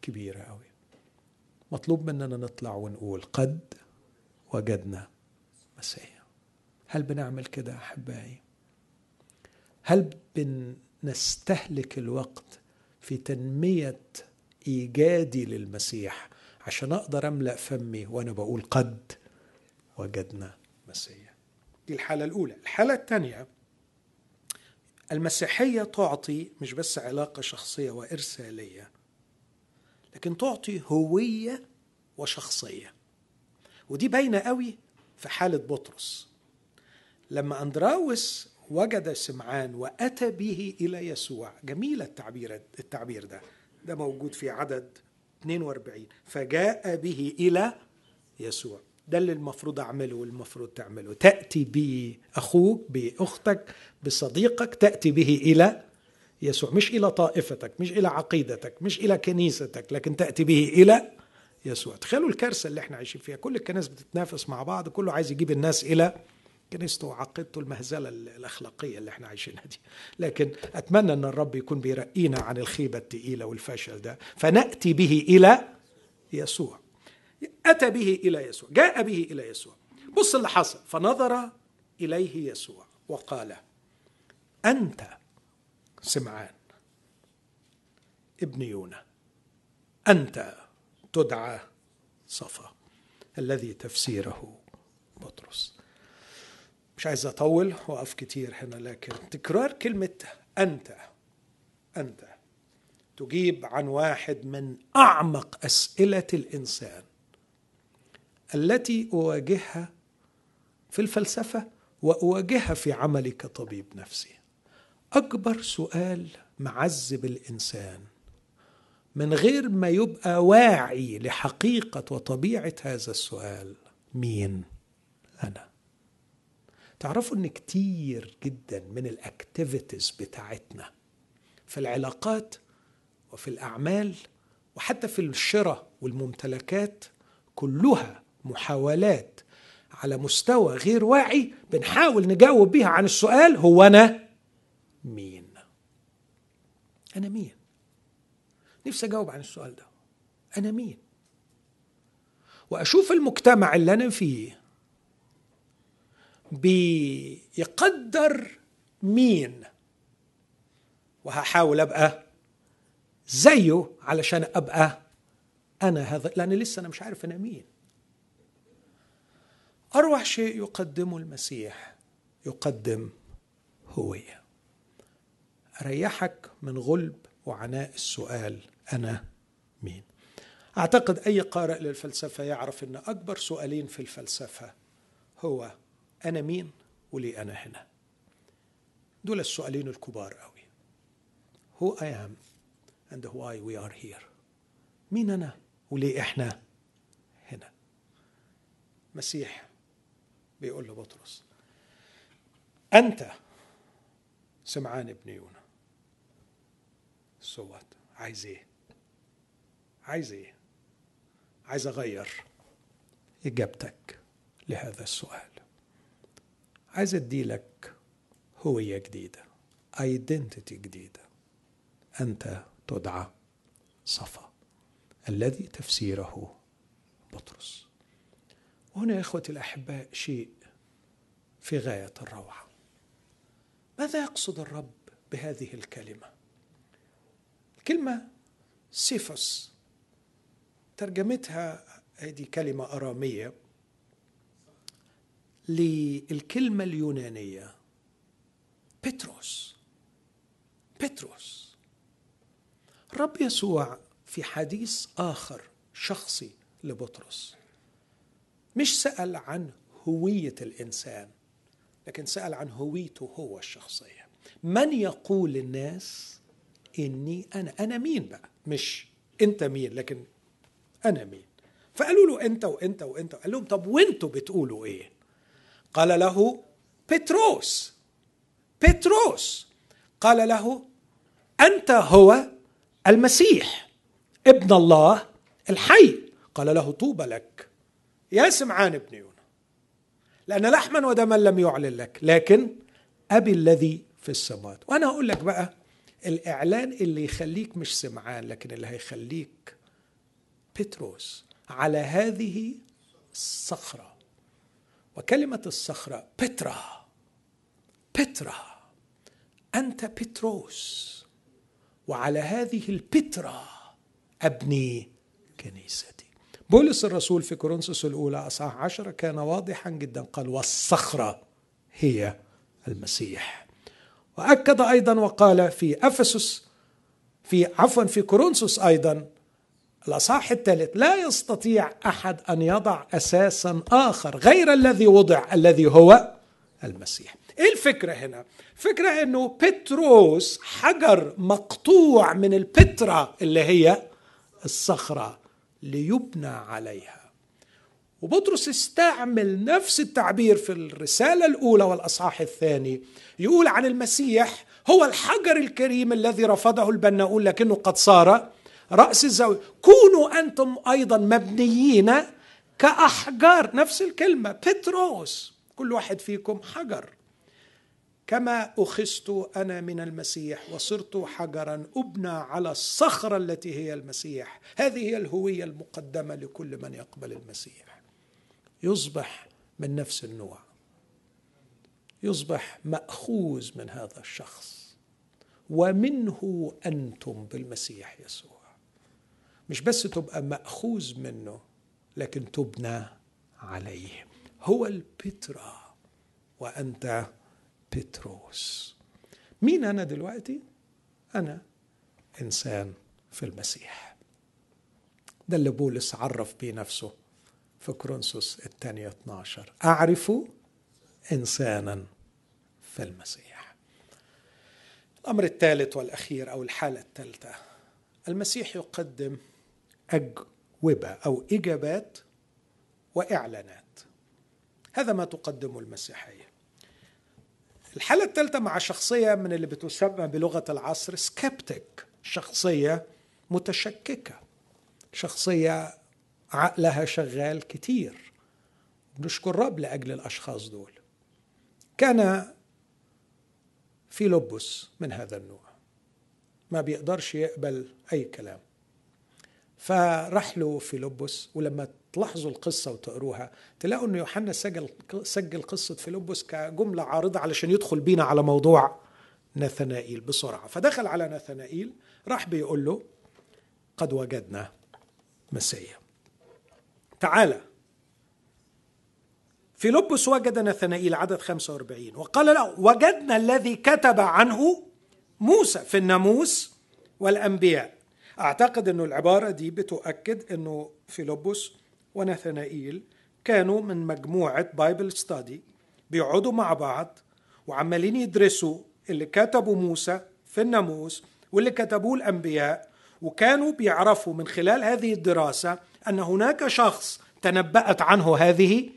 كبيرة قوي مطلوب مننا نطلع ونقول قد وجدنا مسيا هل بنعمل كده أحبائي؟ هل بنستهلك الوقت في تنمية إيجادي للمسيح عشان أقدر أملأ فمي وأنا بقول قد وجدنا مسيا دي الحالة الأولى. الحالة الثانية المسيحية تعطي مش بس علاقة شخصية وإرسالية لكن تعطي هوية وشخصية. ودي باينة قوي في حالة بطرس. لما أندراوس وجد سمعان وأتى به إلى يسوع جميل التعبير التعبير ده. ده موجود في عدد 42 فجاء به إلى يسوع. ده اللي المفروض أعمله والمفروض تعمله. تأتي باخوك باختك بصديقك تأتي به إلى يسوع. مش إلى طائفتك مش إلى عقيدتك مش إلى كنيستك لكن تأتي به إلى يسوع. تخيلوا الكارثة اللي إحنا عايشين فيها. كل الكنائس بتتنافس مع بعض كله عايز يجيب الناس إلى كنيسته وعقيدته المهزلة الأخلاقية اللي إحنا عايشينها دي. لكن أتمنى إن الرب يكون بيرقينا عن الخيبة الثقيله والفشل ده. فنأتي به إلى يسوع. أتى به إلى يسوع جاء به إلى يسوع. بص اللي حصل فنظر إليه يسوع وقال أنت سمعان ابن يونا أنت تدعى صفا الذي تفسيره بطرس. مش عايز أطول وأقف كتير هنا لكن تكرار كلمة أنت أنت تجيب عن واحد من أعمق أسئلة الإنسان. التي أواجهها في الفلسفة وأواجهها في عملي كطبيب نفسي. أكبر سؤال معذب الإنسان. من غير ما يبقى واعي لحقيقة وطبيعة هذا السؤال مين أنا؟ تعرفوا إن كتير جدا من الاكتيفيتيز بتاعتنا في العلاقات وفي الأعمال وحتى في الشراء والممتلكات كلها محاولات على مستوى غير واعي بنحاول نجاوب بيها عن السؤال هو أنا مين؟ أنا مين؟ نفسي أجاوب عن السؤال ده. أنا مين؟ وأشوف المجتمع اللي أنا فيه بيقدر مين؟ وهحاول أبقى زيه علشان أبقى أنا هذا لأن لسه أنا مش عارف أنا مين. أروع شيء يقدمه المسيح يقدم هوية. أريحك من غلب وعناء السؤال أنا مين؟ أعتقد أي قارئ للفلسفة يعرف إن أكبر سؤالين في الفلسفة هو أنا مين وليه أنا هنا؟ دول السؤالين الكبار قوي who I am and why we are here. مين أنا وليه إحنا هنا؟ مسيح بيقول لبطرس أنت؟ سمعان ابن يونا صوت عايز إيه؟ عايز إيه؟ عايز أغير إجابتك لهذا السؤال. عايز اديلك هوية جديدة ايدنتيتي جديدة. أنت تدعى صفا الذي تفسيره بطرس. وهنا يا إخوتي الأحباء شيء في غاية الروعة. ماذا يقصد الرب بهذه الكلمة؟ الكلمة سيفوس. ترجمتها هذه كلمة أرامية للكلمة اليونانية بتروس. بتروس. الرب يسوع في حديث آخر شخصي لبطرس. مش سأل عن هوية الإنسان لكن سأل عن هويته هو الشخصية. من يقول للناس إني أنا؟ أنا مين بقى؟ مش أنت مين لكن أنا مين؟ فقالوا له أنت وأنت وأنت قال لهم طب وأنتوا بتقولوا إيه؟ قال له بتروس بتروس. قال له أنت هو المسيح ابن الله الحي. قال له طوبى لك. يا سمعان ابن يونا لأن لحما ودما لم يعلن لك لكن أبي الذي في السماوات وأنا أقول لك بقى الإعلان اللي يخليك مش سمعان لكن اللي هيخليك بتروس على هذه الصخرة. وكلمة الصخرة بترا بترا أنت بتروس. وعلى هذه البترا أبني كنيستي. بولس الرسول في كورنثوس الأولى أصحاح عشرة كان واضحا جدا قال والصخرة هي المسيح. وأكد أيضا وقال في أفسس في عفوا في كورنثوس أيضا الأصحاح الثالث لا يستطيع أحد أن يضع أساسا آخر غير الذي وضع الذي هو المسيح. إيه الفكرة هنا؟ الفكرة إنه بتروس حجر مقطوع من البترا اللي هي الصخرة. ليبنى عليها. وبطرس استعمل نفس التعبير في الرسالة الأولى والأصحاح الثاني. يقول عن المسيح هو الحجر الكريم الذي رفضه البناؤون لكنه قد صار رأس الزاوية. كونوا أنتم أيضا مبنيين كأحجار. نفس الكلمة بتروس. كل واحد فيكم حجر. كما أخذت أنا من المسيح وصرت حجرا أبنى على الصخرة التي هي المسيح. هذه هي الهوية المقدمة لكل من يقبل المسيح. يصبح من نفس النوع. يصبح مأخوذ من هذا الشخص. ومنه أنتم بالمسيح يسوع. مش بس تبقى مأخوذ منه لكن تبنى عليه. هو البترا وأنت بتروس. مين أنا دلوقتي؟ أنا إنسان في المسيح. ده اللي بولس عرف بيه نفسه في كرونسوس الثانية 12 أعرف إنسانا في المسيح. الأمر الثالث والأخير أو الحالة الثالثة. المسيح يقدم أجوبة أو إجابات وإعلانات. هذا ما تقدمه المسيحية. الحالة الثالثة مع شخصية من اللي بتسمى بلغة العصر سكبتك شخصية متشككة شخصية عقلها شغال كتير نشكر رب لأجل الأشخاص دول. كان في لبس من هذا النوع ما بيقدرش يقبل أي كلام. فراح له فيلبس ولما تلاحظوا القصة وتقروها. تلاقوا أن يوحنا سجل, سجل قصة فيلبس كجملة عارضة علشان يدخل بينا على موضوع نثنائيل بسرعة. فدخل على نثنائيل راح بيقول له قد وجدنا مسيا. تعالى فيلبس وجد نثنائيل عدد 45 وقال له وجدنا الذي كتب عنه موسى في الناموس والأنبياء. أعتقد أنه العبارة دي بتؤكد أنه فيلبس ونثنائيل كانوا من مجموعة بايبل ستادي بيقعدوا مع بعض وعمالين يدرسوا اللي كتبوا موسى في الناموس واللي كتبوه الأنبياء وكانوا بيعرفوا من خلال هذه الدراسة أن هناك شخص تنبأت عنه هذه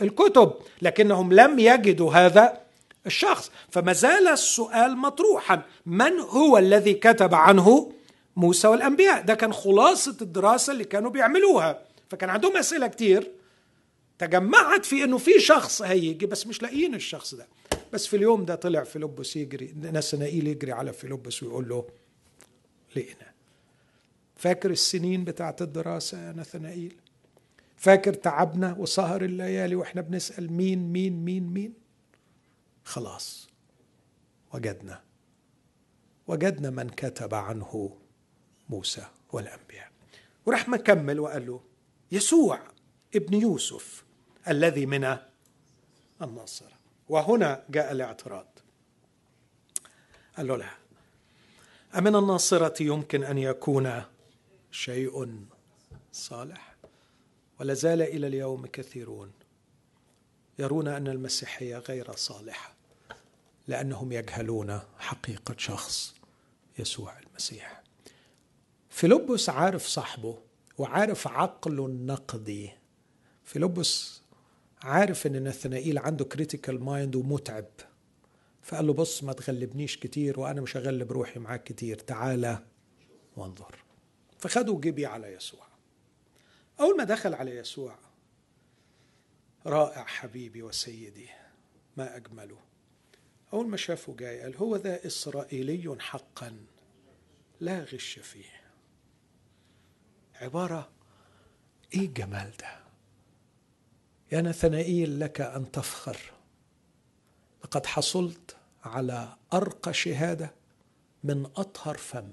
الكتب لكنهم لم يجدوا هذا الشخص. فما زال السؤال مطروحا من هو الذي كتب عنه موسى والأنبياء؟ ده كان خلاصة الدراسة اللي كانوا بيعملوها. فكان عندهم أسئلة كتير تجمعت في إنه في شخص هيجي بس مش لاقيين الشخص ده. بس في اليوم ده طلع فيلبس يجري نسنائيل يجري على فيلبس ويقول له لقينا. فاكر السنين بتاعت الدراسة يا نثنائيل فاكر تعبنا وسهر الليالي وإحنا بنسأل مين مين مين مين؟ خلاص وجدنا. وجدنا من كتب عنه موسى والأنبياء. وراح مكمل وقال له يسوع ابن يوسف الذي من الناصرة وهنا جاء الاعتراض. قال له أمن الناصرة يمكن أن يكون شيء صالح؟ ولا زال إلى اليوم كثيرون يرون أن المسيحية غير صالحة لأنهم يجهلون حقيقة شخص يسوع المسيح. فيلبس عارف صاحبه وعارف عقله النقدي فيلبس عارف إن نثنائيل عنده critical mind ومتعب. فقال له بص ما تغلبنيش كتير وأنا مش هغلب روحي معاك كتير. تعالى وانظر. فخدوا جبي على يسوع. أول ما دخل على يسوع رائع حبيبي وسيدي ما أجمله. أول ما شافه جاي قال هو ذا إسرائيلي حقا لا غش فيه. عبارة إيه الجمال ده؟ يا نثنائيل لك أن تفخر. لقد حصلت على أرقى شهادة من أطهر فم.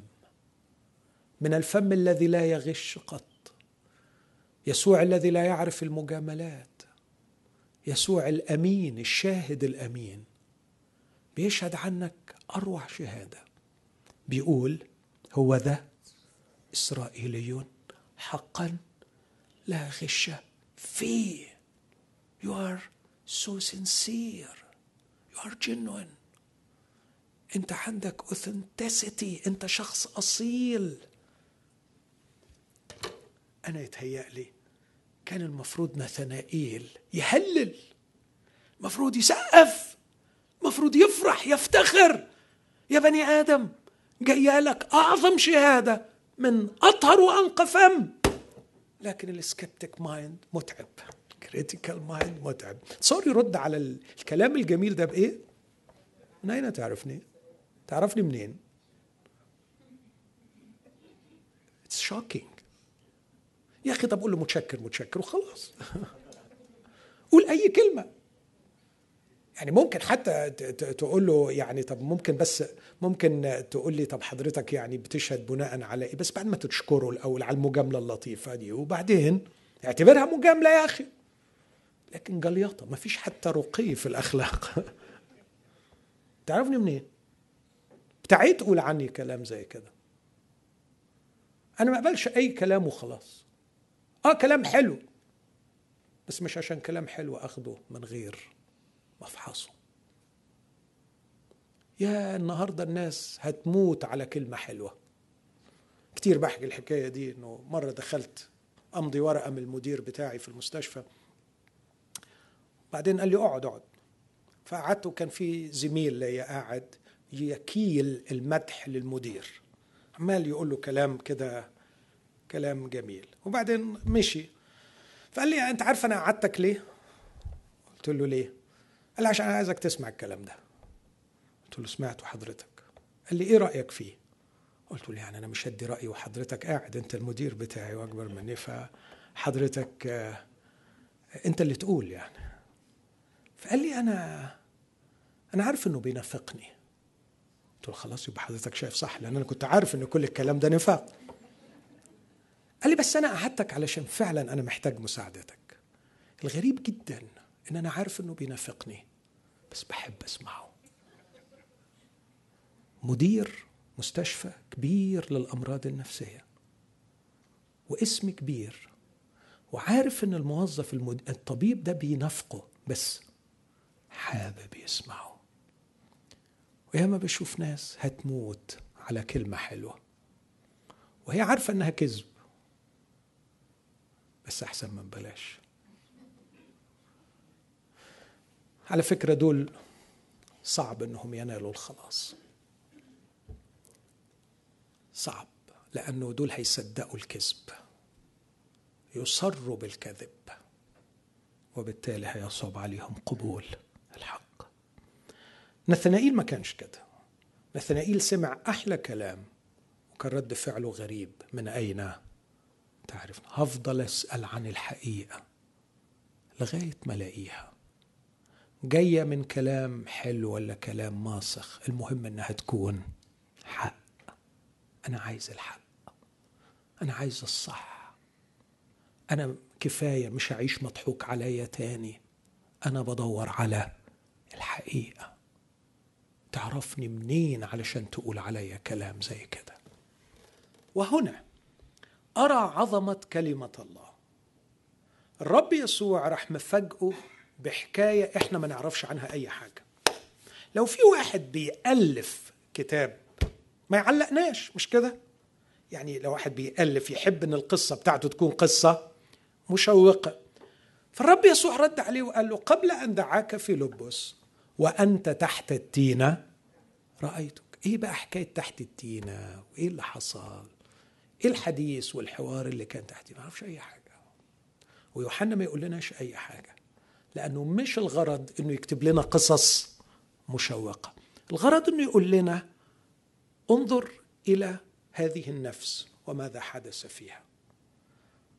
من الفم الذي لا يغش قط. يسوع الذي لا يعرف المجاملات. يسوع الأمين الشاهد الأمين. بيشهد عنك أروع شهادة. بيقول هو ذا اسرائيلي حقا لا غش فيه. You are so sincere. You are genuine. انت عندك authenticity. انت شخص أصيل. أنا يتهيأ لي كان المفروض نثنائيل يهلل. المفروض يسقف. المفروض يفرح يفتخر. يا بني آدم جاية لك أعظم شهادة. من أطهر وانقى فم لكن ال skeptic mind متعب. critical mind متعب. صار يرد على الكلام الجميل ده بإيه؟ من أين تعرفني؟ تعرفني منين؟ It's shocking. يا أخي طب قول له متشكر متشكر وخلاص. قول أي كلمة. يعني ممكن حتى تقول له يعني طب ممكن بس ممكن تقول لي طب حضرتك يعني بتشهد بناء على إيه؟ بس بعد ما تشكره الأول على المجاملة اللطيفة دي وبعدين اعتبرها مجاملة يا أخي. لكن جليطه ما فيش حتى رقي في الأخلاق. تعرفني منين؟ بتاعي تقول عني كلام زي كده. أنا ما أقبلش أي كلام وخلاص. آه كلام حلو بس مش عشان كلام حلو أخده من غير افحصه يا النهارده الناس هتموت على كلمة حلوة. كتير بحكي الحكاية دي إنه مرة دخلت أمضي ورقة من المدير بتاعي في المستشفى. بعدين قال لي أقعد أقعد. فقعدت وكان في زميل ليا قاعد يكيل المدح للمدير. عمال يقول له كلام كده كلام جميل. وبعدين مشي. فقال لي أنت عارف أنا قعدتك ليه؟ قلت له ليه؟ قال لي عشان أنا عايزك تسمع الكلام ده. قلت له سمعته حضرتك. قال لي إيه رأيك فيه؟ قلت له يعني أنا مش هدي رايي وحضرتك قاعد أنت المدير بتاعي وأكبر مني فحضرتك أنت اللي تقول يعني. فقال لي أنا أنا عارف إنه بينافقني. قلت له خلاص يبقى حضرتك شايف صح لأن أنا كنت عارف إن كل الكلام ده نفاق. قال لي بس أنا قعدتك علشان فعلا أنا محتاج مساعدتك. الغريب جدا إن أنا عارف إنه بينافقني بس بحب أسمعه. مدير مستشفى كبير للأمراض النفسية واسم كبير وعارف إن الموظف المد... الطبيب ده بينافقه بس حابب يسمعه. وياما بشوف ناس هتموت على كلمة حلوة وهي عارفة إنها كذب بس أحسن من بلاش على فكرة دول صعب إنهم ينالوا الخلاص. صعب لأنه دول هيصدقوا الكذب يصروا بالكذب وبالتالي هيصعب عليهم قبول الحق. نثنائيل ما كانش كده. نثنائيل سمع أحلى كلام وكان رد فعله غريب. من أين؟ تعرف هفضل أسأل عن الحقيقة لغاية ما ألاقيها. جاية من كلام حلو ولا كلام ماسخ المهم إنها تكون حق. أنا عايز الحق. أنا عايز الصح. أنا كفاية مش هعيش مضحوك عليا تاني. أنا بدور على الحقيقة. تعرفني منين علشان تقول عليا كلام زي كده؟ وهنا أرى عظمة كلمة الله. الرب يسوع راح مفاجئه بحكاية إحنا ما نعرفش عنها أي حاجة. لو في واحد بيألف كتاب ما يعلقناش مش كده؟ يعني لو واحد بيألف يحب إن القصة بتاعته تكون قصة مشوقة. فالرب يسوع رد عليه وقال له قبل أن دعاك في لبس وأنت تحت التينة رأيتك. إيه بقى حكاية تحت التينة؟ وإيه اللي حصل؟ إيه الحديث والحوار اللي كان تحتي ما أعرفش أي حاجة. ويوحنا ما يقول لناش أي حاجة. لأنه مش الغرض إنه يكتب لنا قصص مشوقة. الغرض إنه يقول لنا انظر إلى هذه النفس وماذا حدث فيها.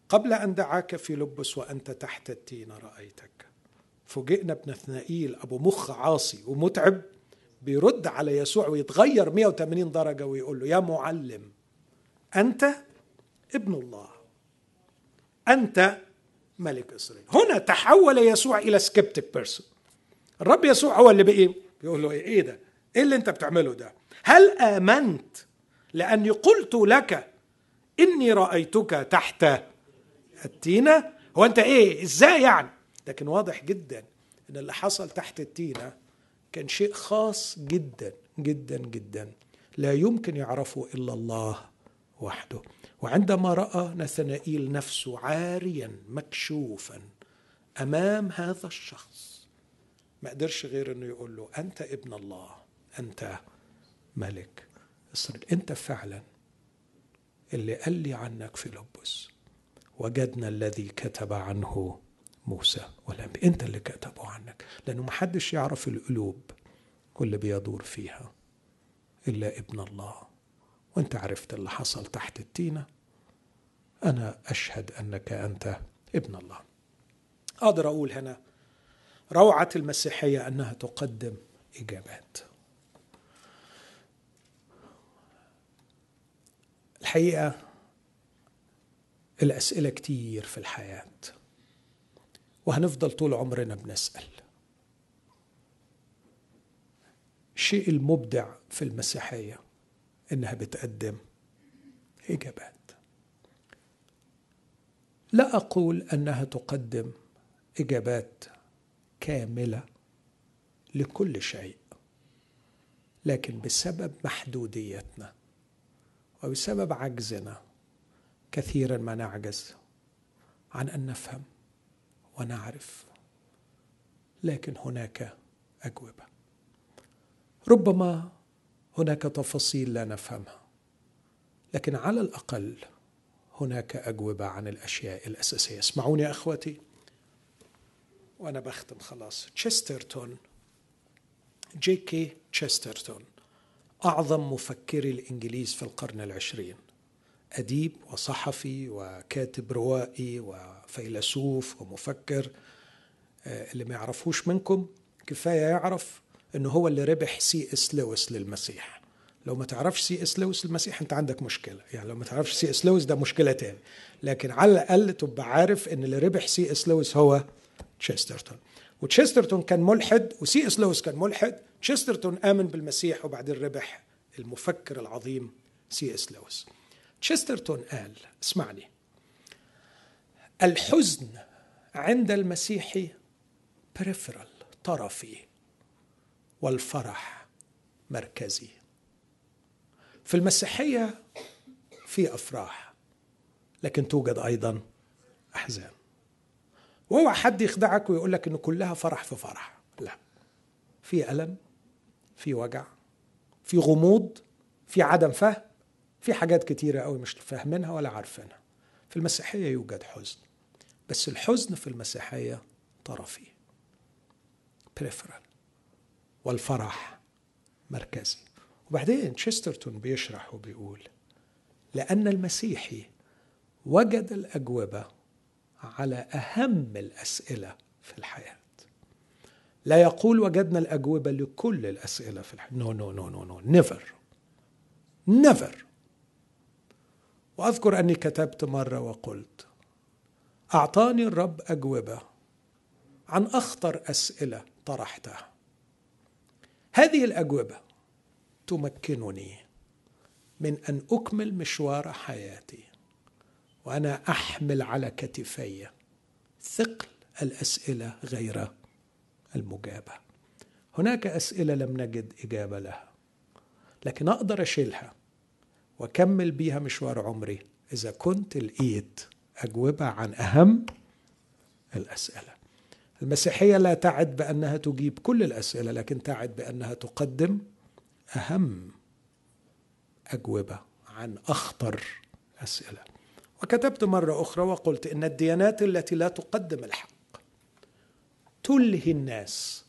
قبل أن دعاك في لبس وأنت تحت التين رأيتك. فوجئنا بنثنائيل أبو مخ عاصي ومتعب بيرد على يسوع ويتغير 180 درجة ويقول له يا معلم أنت ابن الله. أنت ملك إسرائيل. هنا تحول يسوع إلى skeptic person الرب يسوع هو اللي بقي بيقول له إيه ده؟ إيه اللي أنت بتعمله ده؟ هل آمنت لأني قلت لك إني رأيتك تحت التينة؟ هو أنت إيه؟ إزاي يعني؟ لكن واضح جدا إن اللي حصل تحت التينة كان شيء خاص جدا جدا جدا. لا يمكن يعرفه إلا الله وحده. وعندما رأى نثنائيل نفسه عاريا مكشوفا أمام هذا الشخص ما قدرش غير إنه يقول له أنت ابن الله أنت ملك إسرائيل. أنت فعلا اللي قال لي عنك في لبس وجدنا الذي كتب عنه موسى والأنبياء أنت اللي كتبوا عنك لأنه محدش يعرف القلوب واللي بيدور فيها إلا ابن الله. وانت عرفت اللي حصل تحت التينة. أنا أشهد أنك أنت ابن الله. أقدر أقول هنا روعة المسيحية أنها تقدم إجابات. الحقيقة الأسئلة كتير في الحياة وهنفضل طول عمرنا بنسأل. الشيء المبدع في المسيحية إنها بتقدم إجابات. لا أقول أنها تقدم إجابات كاملة لكل شيء لكن بسبب محدوديتنا وبسبب عجزنا كثيرا ما نعجز عن أن نفهم ونعرف لكن هناك أجوبة. ربما هناك تفاصيل لا نفهمها. لكن على الأقل هناك أجوبة عن الأشياء الأساسية. اسمعوني يا أخوتي. وأنا بختم خلاص. تشسترتون جي كي تشسترتون أعظم مفكري الإنجليز في القرن العشرين. أديب وصحفي وكاتب روائي وفيلسوف ومفكر. آه، اللي ما يعرفوش منكم كفاية يعرف أنه هو اللي ربح سي إس لويس للمسيح. لو ما تعرفش سي إس لويس للمسيح أنت عندك مشكلة. يعني لو ما تعرفش سي إس لويس ده مشكلة تاني. لكن على الأقل تبقى عارف أن اللي ربح سي إس لويس هو تشسترتون وتشسترتون كان ملحد وسي إس لويس كان ملحد. تشسترتون آمن بالمسيح وبعدين ربح المفكر العظيم سي إس لويس. تشسترتون قال اسمعني. الحزن عند المسيحي بريفرال طرفي. والفرح مركزي. في المسيحية في أفراح لكن توجد أيضا أحزان. واوعى حد يخدعك ويقول لك انه كلها فرح في فرح. لا. في ألم في وجع في غموض في عدم فهم في حاجات كتيرة قوي مش فاهمينها ولا عارفينها. في المسيحية يوجد حزن بس الحزن في المسيحية طرفي. peripheral والفرح مركزي. وبعدين تشسترتون بيشرح وبيقول لأن المسيحي وجد الأجوبة على أهم الأسئلة في الحياة. لا يقول وجدنا الأجوبة لكل الأسئلة في الحياة. no no no no no never نيفر وأذكر أني كتبت مرة وقلت أعطاني الرب أجوبة عن أخطر أسئلة طرحتها. هذه الأجوبة تمكنني من أن أكمل مشوار حياتي وأنا أحمل على كتفي ثقل الأسئلة غير المجابة. هناك أسئلة لم نجد إجابة لها لكن أقدر أشيلها وأكمل بيها مشوار عمري إذا كنت لقيت أجوبة عن أهم الأسئلة. المسيحية لا تعد بأنها تجيب كل الأسئلة لكن تعد بأنها تقدم أهم أجوبة عن أخطر أسئلة. وكتبت مرة أخرى وقلت إن الديانات التي لا تقدم الحق تلهي الناس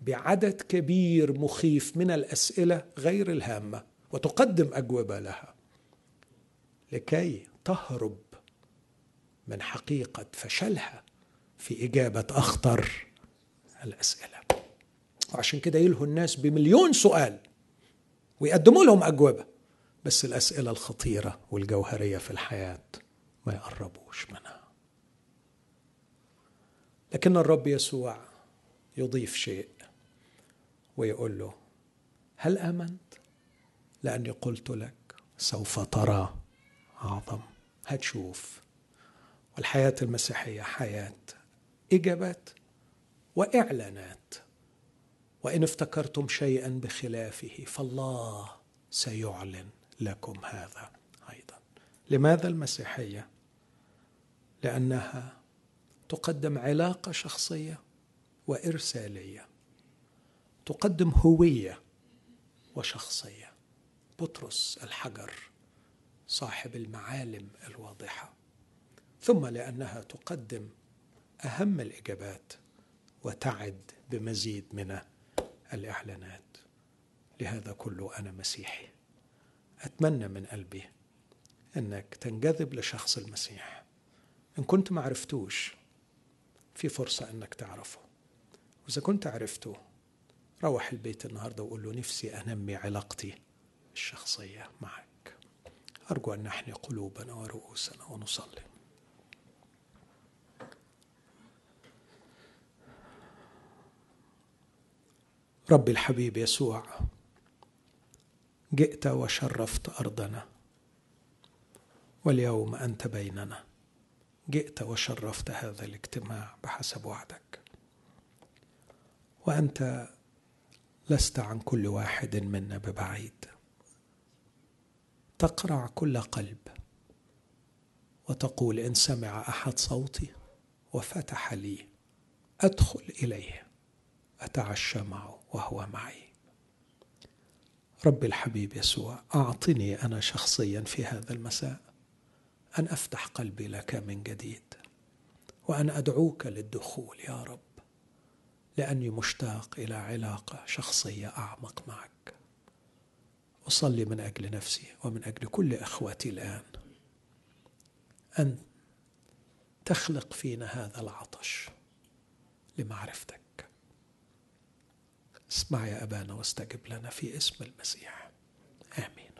بعدد كبير مخيف من الأسئلة غير الهامة وتقدم أجوبة لها لكي تهرب من حقيقة فشلها. في إجابة أخطر الأسئلة. وعشان كده يلهوا الناس بمليون سؤال ويقدموا لهم أجوبة. بس الأسئلة الخطيرة والجوهرية في الحياة ما يقربوش منها. لكن الرب يسوع يضيف شيء ويقول له هل آمنت؟ لأني قلت لك سوف ترى أعظم. هتشوف. والحياة المسيحية حياة إجابات وإعلانات. وإن افتكرتم شيئا بخلافه فالله سيعلن لكم هذا أيضا. لماذا المسيحية؟ لأنها تقدم علاقة شخصية وإرسالية. تقدم هوية وشخصية. بطرس الحجر صاحب المعالم الواضحة. ثم لأنها تقدم أهم الإجابات وتعد بمزيد من الإعلانات. لهذا كله أنا مسيحي. أتمنى من قلبي إنك تنجذب لشخص المسيح. إن كنت ما عرفتوش في فرصة إنك تعرفه. وإذا كنت عرفته روح البيت النهارده وقول له نفسي أنمي علاقتي الشخصية معك. أرجو أن نحني قلوبنا ورؤوسنا ونصلي. ربي الحبيب يسوع جئت وشرفت أرضنا واليوم أنت بيننا. جئت وشرفت هذا الاجتماع بحسب وعدك. وأنت لست عن كل واحد منا ببعيد. تقرع كل قلب وتقول إن سمع أحد صوتي وفتح لي أدخل إليه أتعشى معه. وهو معي. ربي الحبيب يسوع أعطني أنا شخصيا في هذا المساء. أن أفتح قلبي لك من جديد. وأن أدعوك للدخول يا رب. لأني مشتاق إلى علاقة شخصية أعمق معك. أصلي من أجل نفسي ومن أجل كل اخواتي الآن. أن تخلق فينا هذا العطش لمعرفتك. اسمع يا أبانا واستجب لنا في اسم المسيح. آمين.